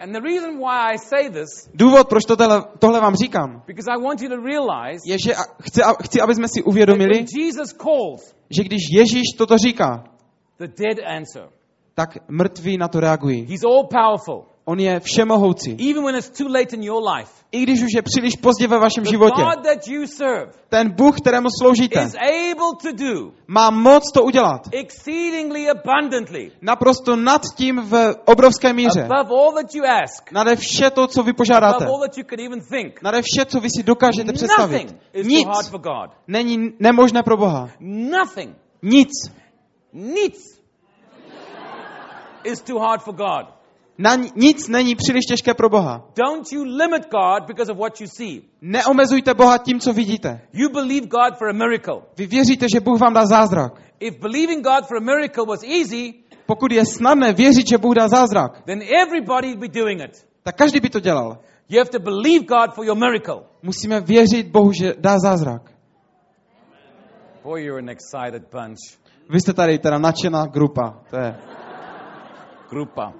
And the reason why I say this, Důvod, proč to tohle, tohle vám říkám, because I want you to realize je, že chci, chci, aby jsme si uvědomili, Jesus calls, že když Ježíš toto říká, the dead answer. tak mrtví na to reagují. He's all powerful. On je všemohoucí. Even when it's too late in your life. I když už je příliš pozdě ve vašem životě, God that you serve ten Bůh, kterému sloužíte, is able to do má moc to udělat. exceedingly abundantly Naprosto nad tím v obrovské míře. above all that you ask, Nade vše to, co vy above požádáte. all that you could even think. Nade vše, co vy si dokážete představit. Nic není nemožné pro Boha. Nothing, Nic. nic is too hard for God. Na nic není příliš těžké pro Boha. Don't you limit God because of what you see. Neomezujte Boha tím, co vidíte. You believe God for a miracle. Vy věříte, že Bůh vám dá zázrak. If believing God for a miracle was easy, pokud je snadné věřit, že Bůh dá zázrak, then everybody would be doing it. tak každý by to dělal. You have to believe God for your miracle. Musíme věřit Bohu, že dá zázrak. Boy, you're an excited bunch. Vy jste tady teda nadšená grupa. To je. Grupa.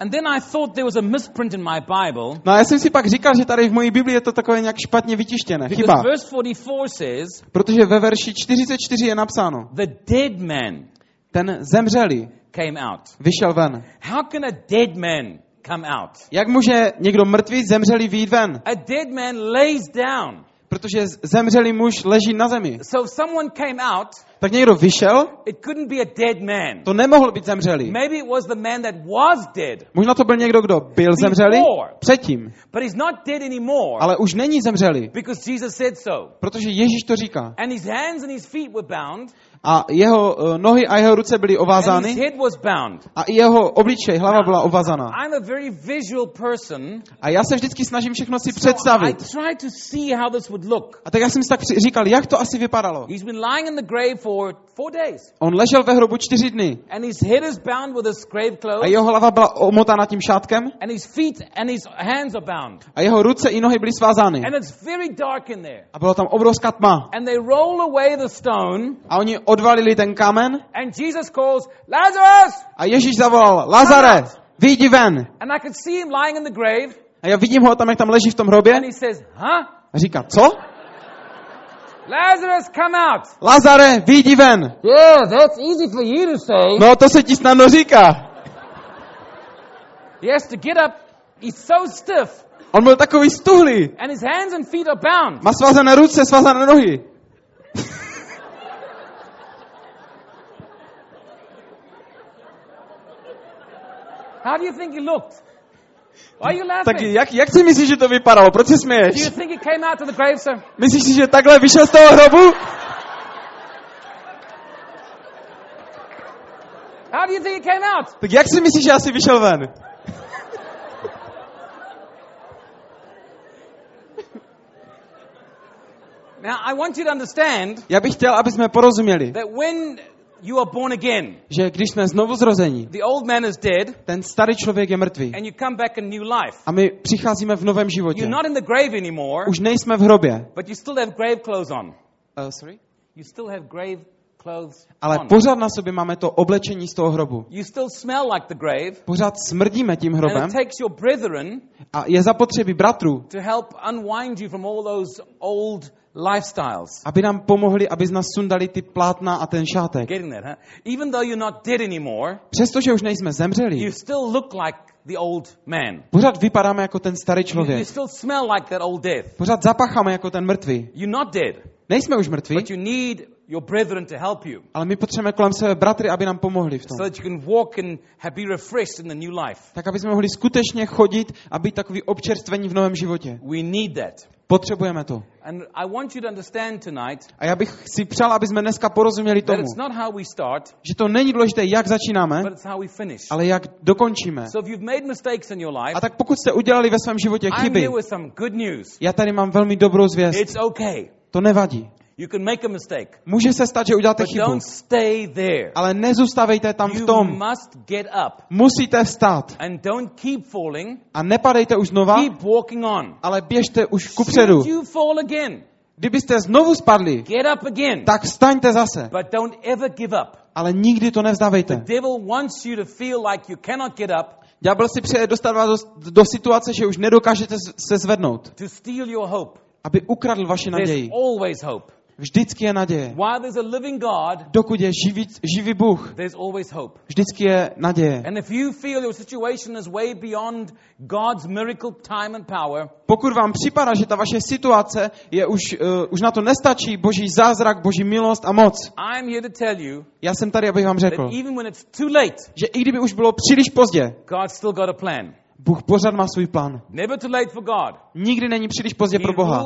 And then I thought there was a misprint in my Bible. No a já jsem si pak říkal, že tady v mojí Biblii je to takové nějak špatně vytištěné. Chyba. Verse 44 says, Protože ve verši 44 je napsáno, the dead man ten zemřelý came out. vyšel ven. How can a dead man come out? Jak může někdo mrtvý zemřelý výjít ven? A dead man lays down. Protože zemřelý muž leží na zemi. So if someone came out, Tak někdo vyšel, it couldn't be a dead man. to nemohl být zemřelý. Maybe it was the man that was dead, Možná to byl někdo, kdo byl zemřelý Before. předtím, but he's not dead anymore ale už není zemřelý, because Jesus said so. protože Ježíš to říká. And his hands and his feet were bound, A jeho uh, nohy a jeho ruce byly ovázány a i jeho obličej, hlava byla ovázaná. A já se vždycky snažím všechno si představit. A tak já jsem si tak říkal, jak to asi vypadalo. On ležel ve hrobu čtyři dny a jeho hlava byla omotána tím šátkem a jeho ruce i nohy byly svázány. A bylo tam obrovská tma. A oni odvalili ten kámen and Jesus calls, Lazarus! a Ježíš zavolal, Lazare, vyjdi ven. And I could see him lying in the grave, A já vidím ho tam, jak tam leží v tom hrobě and he says, Huh? a říká, co? Lazarus, come out! Lazare, vyjdi ven. Yeah, that's easy for you to say. No to se ti snadno říká. He has to get up. He's so stiff, On byl takový stuhlý. and his hands and feet are bound. Má svázané ruce, svázané nohy. How do you think he looked? Why are you Tak laughing? jak, jak si myslíš, že to vypadalo? Proč se Do you směješ? think he came out to the grave, sir? Myslíš si, že takhle vyšel z toho hrobu? How do you think he came out? Tak jak si myslíš, že asi vyšel ven? Now, I want you to understand Já bych chtěl, aby jsme porozuměli, that when you are born again, že když jsme znovu zrození, the old man is dead, ten starý člověk je mrtvý and you come back in new life. a my přicházíme v novém životě. You're not in the grave anymore, Už nejsme v hrobě. but you still have grave clothes on. Uh, sorry? You still have grave clothes Ale on. pořád na sobě máme to oblečení z toho hrobu. You still smell like the grave, Pořád smrdíme tím and hrobem it takes your brethren a je zapotřebí bratrů, to help unwind you from all those old lifestyles. aby nám pomohli, aby z nás sundali ty plátna a ten šátek. Getting that, huh? Even though you're not dead anymore, Přestože už nejsme you zemřeli, still look like the old man. pořád vypadáme jako ten starý You, you člověk. still smell like that old death. Pořád zapacháme jako ten mrtvý. You're not dead, Nejsme už mrtví, but you need your brethren to help you ale my potřebujeme kolem sebe bratry, aby nám pomohli v tom. so that you can walk and be refreshed in the new life. Tak, aby jsme mohli skutečně chodit a být takový občerstvení v novém životě. We need that. Potřebujeme to. And I want you to understand tonight A já bych si přál, aby jsme dneska porozuměli tomu, it's not how we start, že to není důležité, jak začínáme, but it's how we finish. ale jak dokončíme. So if you've made mistakes in your life, A tak pokud jste udělali ve svém životě I'm chyby, here with some good news. já tady mám velmi dobrou zvěst. It's okay. To nevadí. You can make a mistake, Může se stát, že uděláte but chybu, don't stay there. ale nezůstavejte tam v You tom. must get up Musíte vstát and don't keep falling. a nepadejte už znova, Keep walking on. ale běžte už kupředu. Should you fall again, Kdybyste znovu spadli, get up again, tak vstaňte zase, but don't ever give up. ale nikdy to nevzdávejte. Devil wants you to feel like you cannot get up Ďábel si přeje dostat vás do, do situace, že už nedokážete se zvednout, to steal your hope. aby ukradl vaši There's naději. always hope. Vždycky je naděje. While there's a living God, Dokud je živý, živý Bůh, there's always hope. vždycky je naděje. And if you feel your situation is way beyond God's miracle time and power, Pokud vám připadá, že ta vaše situace je už, uh, už na to nestačí, boží zázrak, boží milost a moc, I'm here to tell you já jsem tady, abych vám that řekl, even when it's too late, že i kdyby už bylo příliš pozdě, God's still got a plan. Bůh pořád má svůj plán. Never too late for God. Nikdy není příliš pozdě pro Boha,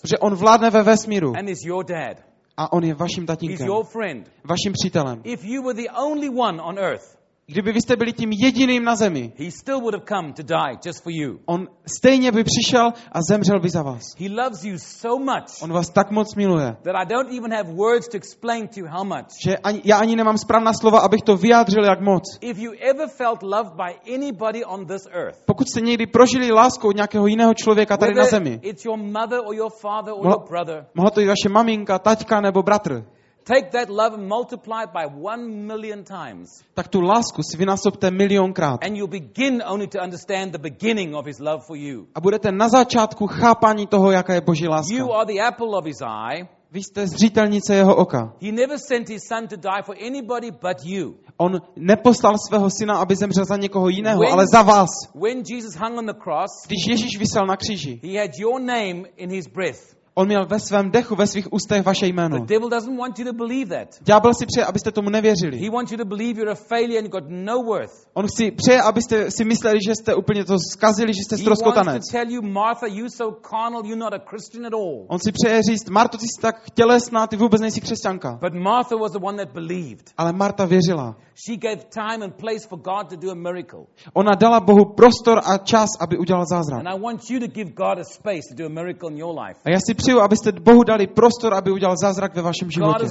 protože On vládne ve vesmíru and is your dad. a On je vaším He's tatínkem, your friend. vaším přítelem. If you were the only one on earth, Kdyby vy jste byli tím jediným na zemi, he still would have come to die just for you. on stejně by přišel a zemřel by za vás. He loves you so much On vás tak moc miluje, that I don't even have words to explain to you how much. že ani, já ani nemám správná slova, abych to vyjádřil jak moc. If you ever felt loved by anybody on this earth, Pokud jste někdy prožili lásku od nějakého jiného člověka tady na whether zemi, it's your mother or your father or Mohla- your brother, mohla to být vaše maminka, taťka nebo bratr, take that love and multiply it by one million times. tak tu lásku si vynásobte milionkrát. And you'll begin only to understand the beginning of his love for you. A budete na začátku chápání toho, jaká je Boží láska. You are the apple of his eye. Vy jste zřitelnice jeho oka. He never sent his son to die for anybody but you. On neposlal svého syna, aby zemřel za někoho jiného, When- ale za vás. When Jesus hung on the cross, Když Ježíš vysel na kříži, he had your name in his breath. On měl ve svém dechu, ve svých ústech vaše The jméno. devil doesn't want you to believe that. Ďábel si přeje, abyste tomu nevěřili. He wants you to believe you're a failure and got no worth. On si přeje, abyste si mysleli, že jste úplně to zkazili, že jste He stroskotanec. wants to tell you, Martha, you so carnal, you're not a Christian at all. On si přeje říct, Marto, ty jsi tak tělesná, ty vůbec nejsi křesťanka. But Martha was the one that believed. Ale Marta věřila. She gave time and place for God to do a miracle. Ona dala Bohu prostor a čas, aby udělal zázrak. And I want you to give God a space to do a miracle in your life. A já si přeju, abyste Bohu dali prostor, aby udělal zázrak ve vašem životě.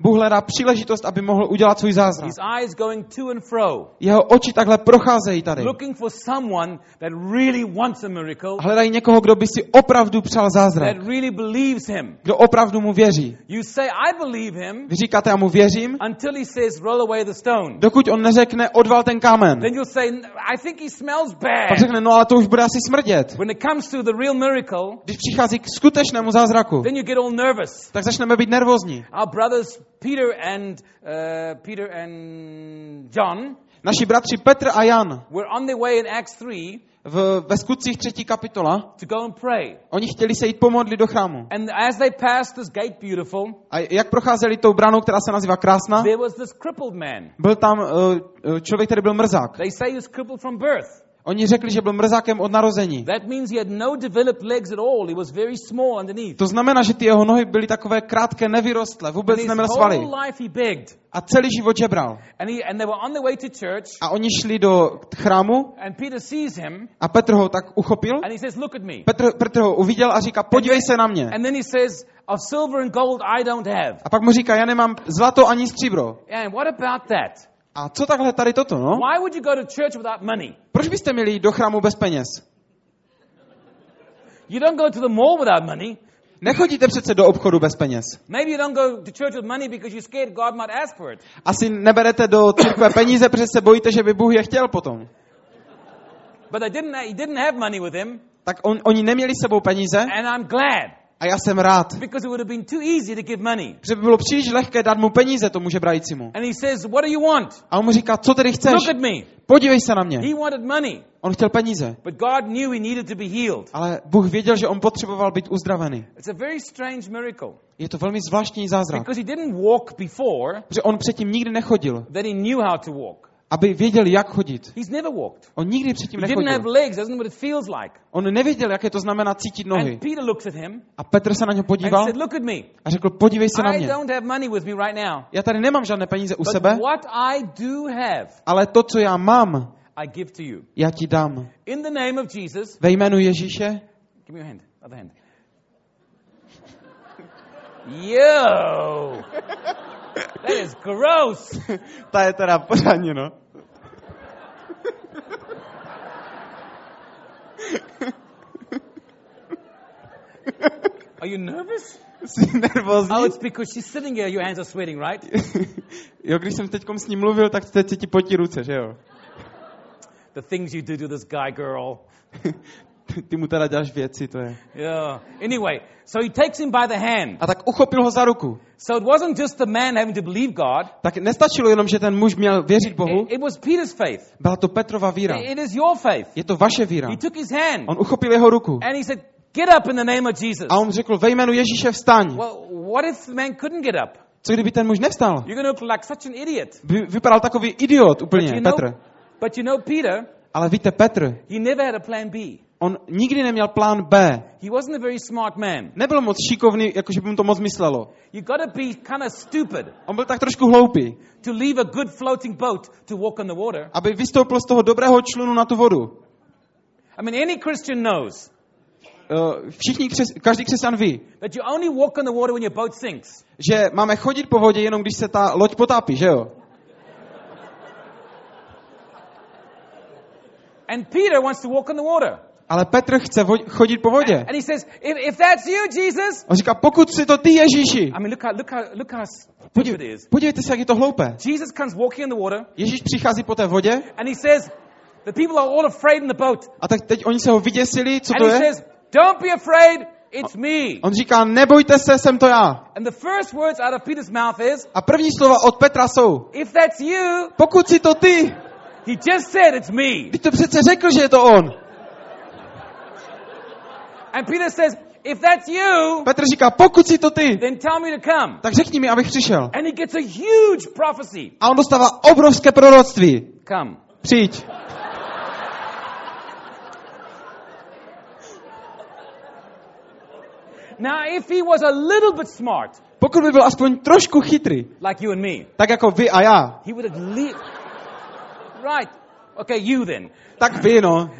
Bůh hledá příležitost, aby mohl udělat svůj zázrak. Jeho oči takhle procházejí tady. Hledají někoho, kdo by si opravdu přál zázrak. Kdo opravdu mu věří. Vy říkáte, já mu věřím, dokud on neřekne, odval ten kámen. Pak řekne, no ale to už bude asi smrdět. Miracle, Když přichází k skutečnému zázraku, then you get all nervous. tak začneme být nervózní. Our brothers Peter and uh, Peter and John Naši bratři Petr a Jan were on their way in Acts 3 v, ve skutcích třetí kapitola, to go and pray. oni chtěli se jít pomodlit do chrámu. And as they passed this gate beautiful, A jak procházeli tou branou, která se nazývá Krásná, there was this crippled man. byl tam uh, člověk, který byl mrzák. They say he was crippled from birth. Oni řekli, že byl mrzákem od narození. That means he had no developed legs at all. He was very small underneath. To znamená, že ty jeho nohy byly takové krátké, nevyrostlé, vůbec neměl svaly. A celý život žebral. And, he, and they were on their way to church. A oni šli do chrámu And Peter sees him a Petr ho tak uchopil. and he says, Look at me. Petr, Petr ho uviděl a říká, podívej se na mě. And then he says, Of silver and gold I don't have. A pak mu říká, já nemám zlato ani stříbro. And what about that? A co takhle tady toto, no? Why would you go to church without money? Proč byste měli jít do chrámu bez peněz? You don't go to the mall without money. Nechodíte přece do obchodu bez peněz. Maybe you don't go to church with money because you're scared God might ask for it. Asi neberete do církve peníze, protože se bojíte, že by Bůh je chtěl potom. But they didn't, he didn't have money with him. Tak on, oni neměli s sebou peníze And I'm glad a já jsem rád. because it would have been too easy to give money. Protože by bylo příliš lehké dát mu peníze tomu žebrajícímu. And he says, What do you want? A on mu říká, co tedy chceš? Look at me. Podívej se na mě. He wanted money. On chtěl peníze. But God knew he needed to be healed. Ale Bůh věděl, že on potřeboval být uzdravený. It's a very strange miracle Je to velmi zvláštní zázrak. because he didn't walk before Protože on předtím nikdy nechodil, that he knew how to walk. Aby věděl, jak chodit. He's never walked. On nikdy předtím He didn't have nechodil. legs, doesn't know what it feels like. On nevěděl, jaké to znamená cítit nohy. And Peter looks at him A Petr se na něho and podíval said, Look at me. a řekl, podívej se na I mě. don't have money with me right now. Já tady nemám žádné peníze u But sebe, what I do have, ale to, co já mám, I give to you. já ti dám. In the name of Jesus, Ve jménu Ježíše, give me your hand, other hand. Yo! That is gross. ta je teda pořádně, no. Are you nervous? Jsi nervózní? Oh, it's because she's sitting here, your hands are sweating, right? jo, když jsem teď s ním mluvil, tak teď ti potí ruce, že jo? The things you do to this guy, girl. Ty mu teda děláš věci, to je. Yeah. Anyway, so he takes him by the hand. A tak uchopil ho za ruku. So it wasn't just the man having to believe God. Tak nestačilo jenom, že ten muž měl věřit Bohu, It, it was Peter's faith. byla to Petrova víra. It is your faith. Je to vaše víra. He took his hand On uchopil jeho ruku and he said, Get up in the name of Jesus. a on řekl, ve jménu Ježíše vstaň. Well, what if the man couldn't get up? Co kdyby ten muž nevstal? You're going to look like such an idiot. Vy, vypadal takový idiot But úplně, you know, Petr. but you know, Peter, Ale víte, Petr, he never had a plan B. On nikdy neměl plán B. He wasn't a very smart man. Nebyl moc šikovný, jakože by mu to moc myslelo. You got to be kind of stupid On byl tak trošku hloupý, to leave a good floating boat to walk on the water. aby vystoupil z toho dobrého člunu na tu vodu. I mean, any Christian knows Uh, Všichni, křes, každý křesťan ví, that you only walk on the water when your boat sinks. že máme chodit po vodě jenom když se ta loď potápí, že jo? And Peter wants to walk on the water. Ale Petr chce vo- chodit po vodě. And he says, if, if that's you, Jesus. On říká, pokud si to ty, Ježíši, I mean, look how, look how, look how stupid podív, it is. podívejte se, jak je to hloupé. Jesus comes walking in the water Ježíš přichází po té vodě and he says, the people are all afraid in the boat. a tak teď oni se ho vyděsili, co And to he je? says, don't be afraid, it's me. On říká, nebojte se, jsem to já. And the first words out of Peter's mouth is, A první slova od Petra jsou, if that's you, pokud si to ty, he just said it's me. ty to přece řekl, že je to on. And Peter says, if that's you, Petr říká, pokud si to ty, then tell me to come. tak řekni mi, abych přišel. And he gets a huge prophecy. A on dostává obrovské proroctví. Come. Přijď. Now, if he was a little bit smart, Pokud by byl aspoň trošku chytrý, like you and me, tak jako vy a já, he would at least. Right. Okay, you then. tak vy, no,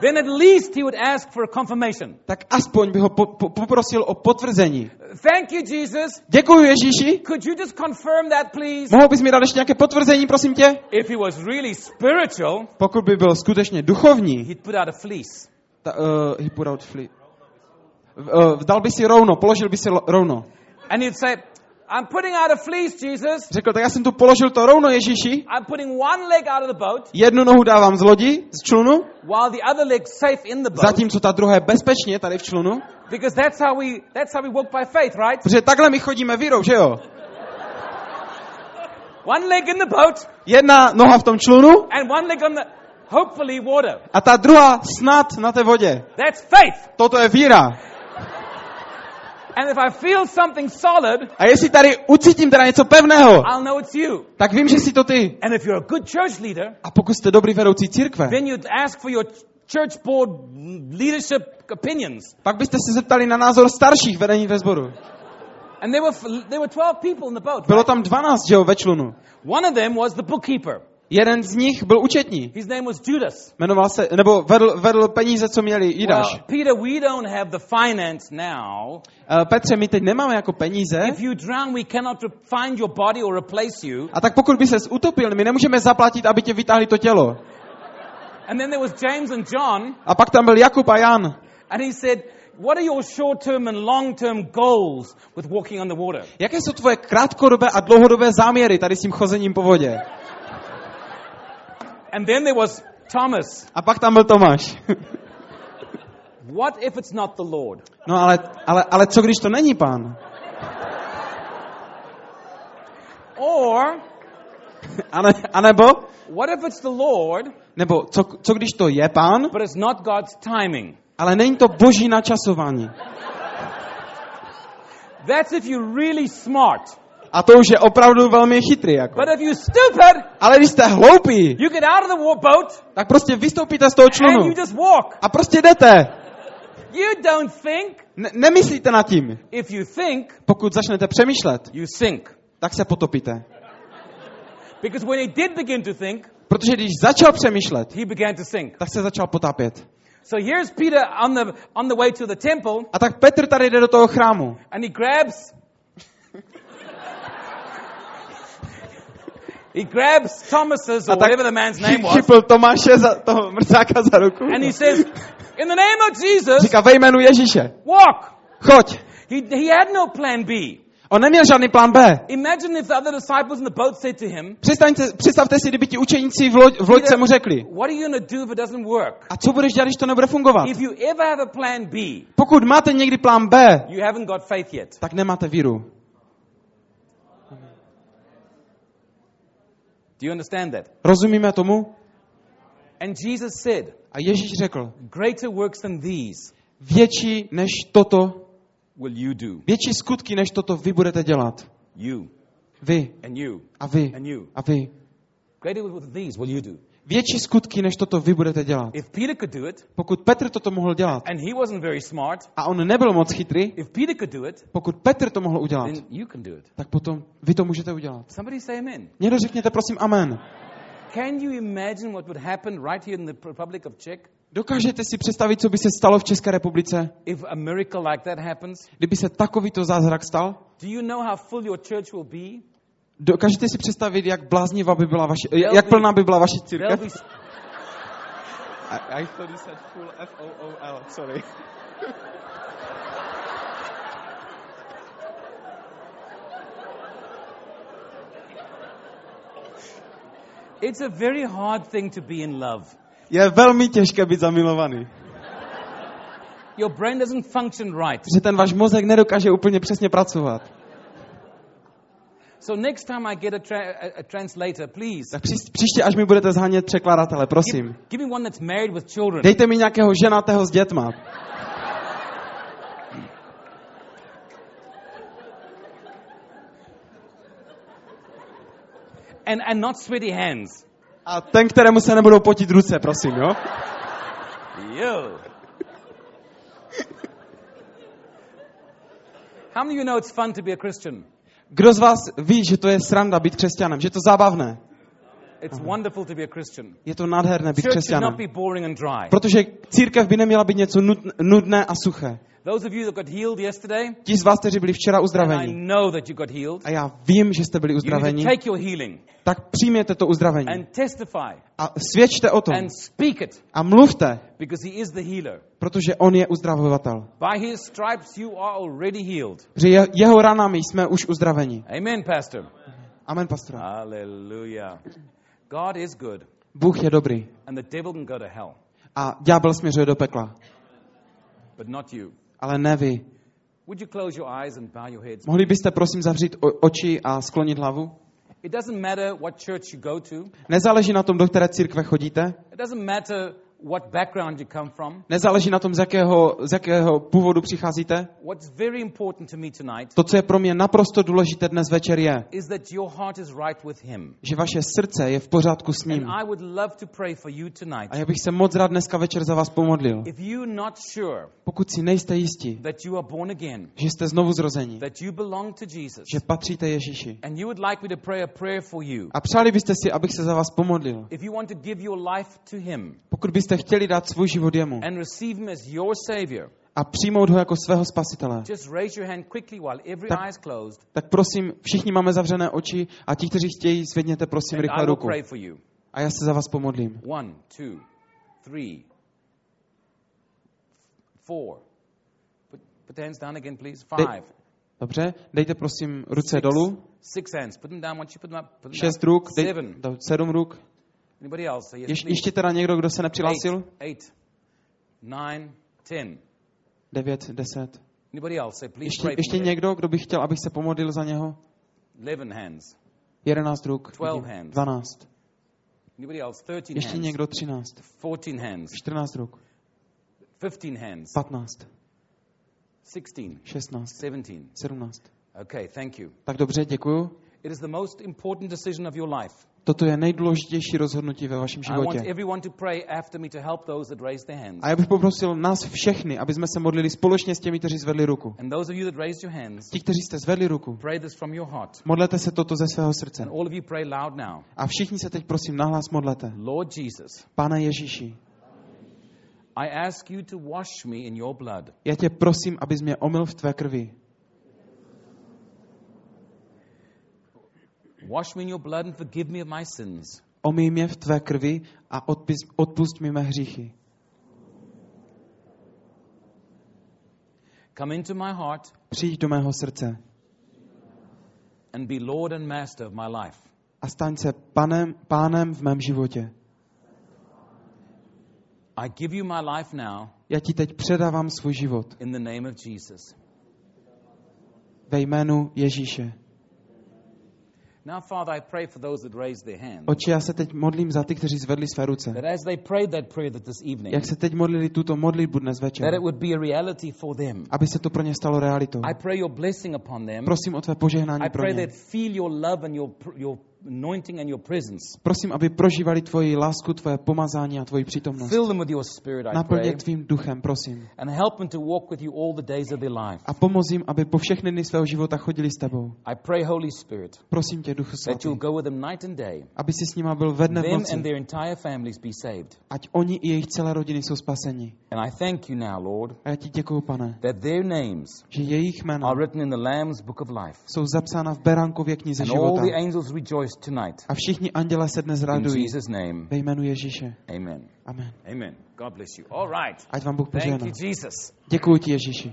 Then at least he would ask for a confirmation. tak aspoň by ho po, po, poprosil o potvrzení. Thank you, Jesus. Děkuji Ježíši. Could you just confirm that, please? Mohl bys mi dát ještě nějaké potvrzení, prosím tě? If he was really spiritual, Pokud by byl skutečně duchovní, he'd put out a fleece. ta, uh, he put out flee. Uh, dal by si rovno, položil by si rovno. And he'd say, I'm putting out a fleece, Jesus. Řekl, tak já jsem tu položil to rovno Ježíši, I'm putting one leg out of the boat, jednu nohu dávám z lodi, z člunu, while the other leg's safe in the boat. zatímco ta druhá je bezpečně tady v člunu. Because that's how we that's how we walk by faith, right? Protože takhle my chodíme vírou, že jo? One leg in the boat Jedna noha v tom člunu and one leg on the hopefully water. a ta druhá snad na té vodě. That's faith. Toto je víra. And if I feel something solid, A jestli tady ucítím teda něco pevného, I'll know it's you. tak vím, že jsi to ty. And if you're a good church leader, A pokud jste dobrý vedoucí církve, then you'd ask for your church board leadership opinions. pak byste se zeptali na názor starších vedení ve sboru. And there were there were 12 people in the boat. Bylo tam 12, že jo, ve člunu. One of them was the bookkeeper. Jeden z nich byl účetní. His name was Judas. Jmenoval se, nebo vedl, vedl peníze, co měli Well, Jidáš. Peter, we don't have the finance now. Uh, Petře, my teď nemáme jako peníze. If you drown, we cannot find your body or replace you. A tak pokud by se utopil, my nemůžeme zaplatit, aby tě vytáhli to tělo. And then there was James and John, A pak tam byl Jakub a Jan. and he said, What are your short term and long term goals with walking on the water? Jaké jsou tvoje krátkodobé a dlouhodobé záměry tady s tím chozením po vodě? And then there was Thomas. A pak tam byl Tomáš. What if it's not the Lord? No ale, ale, ale co když to není pán? Or, A, ne, a nebo, what if it's the Lord, nebo co, co když to je pán, but it's not God's timing? ale není to boží načasování? That's if you're really smart. A to už je opravdu velmi chytrý. Jako. But if you're stupid, Ale když jste hloupí, you get out of the boat tak prostě vystoupíte z toho and člunu you just walk. a prostě jdete. You don't think. Ne- nemyslíte nad tím. If you think, Pokud začnete přemýšlet, you sink. tak se potopíte. Because when he did begin to think, Protože když začal přemýšlet, he began to sink. tak se začal potápět. So here's Peter on the on the way to the temple, A tak Petr tady jde do toho chrámu. and he grabs. He grabs Thomas's or whatever the man's name was, chypl Tomáše za toho mrzáka za ruku. and he says, "In the name of Jesus, Říká ve jménu Ježíše, walk." choď. He he had no plan B. On neměl žádný plán B. Imagine if the other disciples in the boat said to him, Přestaňte, představte si, kdyby ti učeníci v, loď, v loďce mu řekli, "What are you going to do if it doesn't work? a co budeš dělat, když to nebude fungovat? If you ever have a plan B, Pokud máte někdy plán B, you haven't got faith yet." tak nemáte víru. Do you understand that? Rozumíme tomu? And Jesus said, A Ježíš řekl, "Greater works than these větší než toto, will you do." větší skutky než toto vy budete dělat. You Vy and you a vy and you. a vy. Greater than these will you do. Větší skutky, než toto vy budete dělat. If Peter could do it, Pokud Petr toto mohl dělat and he wasn't very smart, a on nebyl moc chytrý, if Peter could do it, pokud Petr to mohl udělat, then you can do it. tak potom vy to můžete udělat. Somebody say amen. Někdo řekněte prosím amen. Can you imagine what would happen right here in the Republic of Czech Dokážete si představit, co by se stalo v České republice, if a miracle like that happens? kdyby se takovýto zázrak stal? Do you know how full your church will be? Dokážete si představit, jak bláznivá by byla vaše, jak plná by byla vaše církev? I, I thought you said full F-O-O-L, sorry. it's a very hard thing to be in love. Je velmi těžké být zamilovaný. Your brain doesn't function right. Že ten váš mozek nedokáže úplně přesně pracovat. So next time I get a, tra- a, translator, please Tak při, příště, až mi budete zhánět překladatele, prosím. give, give me one that's married with children. Dejte mi nějakého ženatého s dětma. And, and not sweaty hands. A ten, kterému se nebudou potit ruce, prosím, jo? Yo. How many of you know it's fun to be a Christian? Kdo z vás ví, že to je sranda být křesťanem, že je to zábavné? It's wonderful to be a Christian. Je to nádherné být křesťanem. Protože církev by neměla být něco nudn- nudné a suché. Those of you that got healed yesterday, Ti z vás, kteří byli včera and I uzdraveni, know that you got healed, a já vím, že jste byli you uzdraveni, to take your healing tak přijměte to uzdravení. and testify A svědčte o tom. and speak it A mluvte, because he is the healer. protože on je uzdravovatel. By his stripes you are already healed. Že je- jeho ranami jsme už uzdraveni. Amen, Pastor. Amen, pastora. Hallelujah. God is good, Bůh je dobrý. and the devil can go to hell, A ďábel směřuje do pekla. but not you. Ale ne vy. Mohli byste prosím zavřít oči a sklonit hlavu? It doesn't matter what church you go to. Nezáleží na tom, do které církve chodíte. It doesn't matter what background you come from. Nezáleží na tom, z jakého, z jakého původu přicházíte. What's very important to me tonight To, co je pro mě naprosto důležité dnes večer, je, is that your heart is right with him. že vaše srdce je v pořádku s ním. And I would love to pray for you tonight. A já bych se moc rád dneska večer za vás pomodlil. If you're not sure Pokud si nejste jistí, that you are born again, že jste znovu zrození, that you belong to Jesus, že patříte Ježíši, and you would like me to pray a prayer for you, a přáli byste si, abych se za vás pomodlil, if you want to give your life to him pokud byste chtěli dát svůj život jemu a přijmout ho jako svého spasitele, Tak- tak prosím, všichni máme zavřené oči a ti, kteří chtějí, zvedněte prosím rychle ruku. A já se za vás pomodlím. One, two, three, four. Put, put the hands down again, please. Five, Dobře, dejte prosím ruce Six. dolů. six hands. Put them down. Once you put them up, put them Šest down. ruk, dej, sedm ruk. Ješ, ještě teda někdo, kdo se nepřihlásil? Eight, eight, nine, ten. Devět, deset. Anybody else? Say please Ještě, pray for ještě někdo, kdo by chtěl, abych se pomodlil za něho? Eleven hands. Jedenáct ruk. Twelve vidím. hands. Dvanáct. Anybody else? Thirteen Ještě hands. někdo? Třináct. Fourteen hands. Čtrnáct ruk. Fifteen hands. Patnáct. Sixteen. Šestnáct. Seventeen. Sedmnáct. Okay, thank you. Tak dobře, děkuju. It is the most important decision of your life. Toto je nejdůležitější rozhodnutí ve vašem životě. A já bych poprosil nás všechny, aby jsme se modlili společně s těmi, kteří zvedli ruku. Ti, kteří jste zvedli ruku, modlete se toto ze svého srdce. A všichni se teď prosím nahlas modlete. Pane Ježíši, I ask you to wash me in your blood. já tě prosím, abys mě omyl v tvé krvi. Wash me in your blood and forgive me of my sins. Omyj mě v tvé krvi a odpis, odpust mi mé hříchy. Come into my heart Přijď do mého srdce and be Lord and Master of my life. a staň se panem, pánem v mém životě. I give you my life now Já ti teď předávám svůj život in the name of Jesus. ve jménu Ježíše. Now, Father, I pray for those that raised their hands. Oči, já se teď modlím za ty, kteří zvedli své ruce. Jak se teď modlili tuto modlitbu dnes večer, aby se to pro ně stalo realitou. Prosím o tvé požehnání pro ně. Anointing and your presence. Prosím, aby prožívali tvoji lásku, tvoje pomazání a tvoji přítomnost. Fill them with your spirit, I Naplň pray. je tvým duchem, prosím. And help them to walk with you all the days of their life. A pomoz jim, aby po všechny dny svého života chodili s tebou. I pray, Holy Spirit, Prosím tě, Duchu that Svatý, you'll go with them night and day. aby si s nima byl ve dne v Them noci. and their entire families be saved. Ať oni i jejich celé rodiny jsou spaseni. And I thank you now, Lord, A já ti děkuju, pane, that their names že jejich jména are written in the Lamb's book of life. jsou zapsána v Beránkově knize And all života. the angels rejoice tonight. A všichni anděle se dnes In radují Jesus' name. ve jménu Ježíše. Amen. Amen. Amen. God bless you. All right. Ať vám Bůh Thank požehná. you, Jesus. Děkuji ti, Ježíši.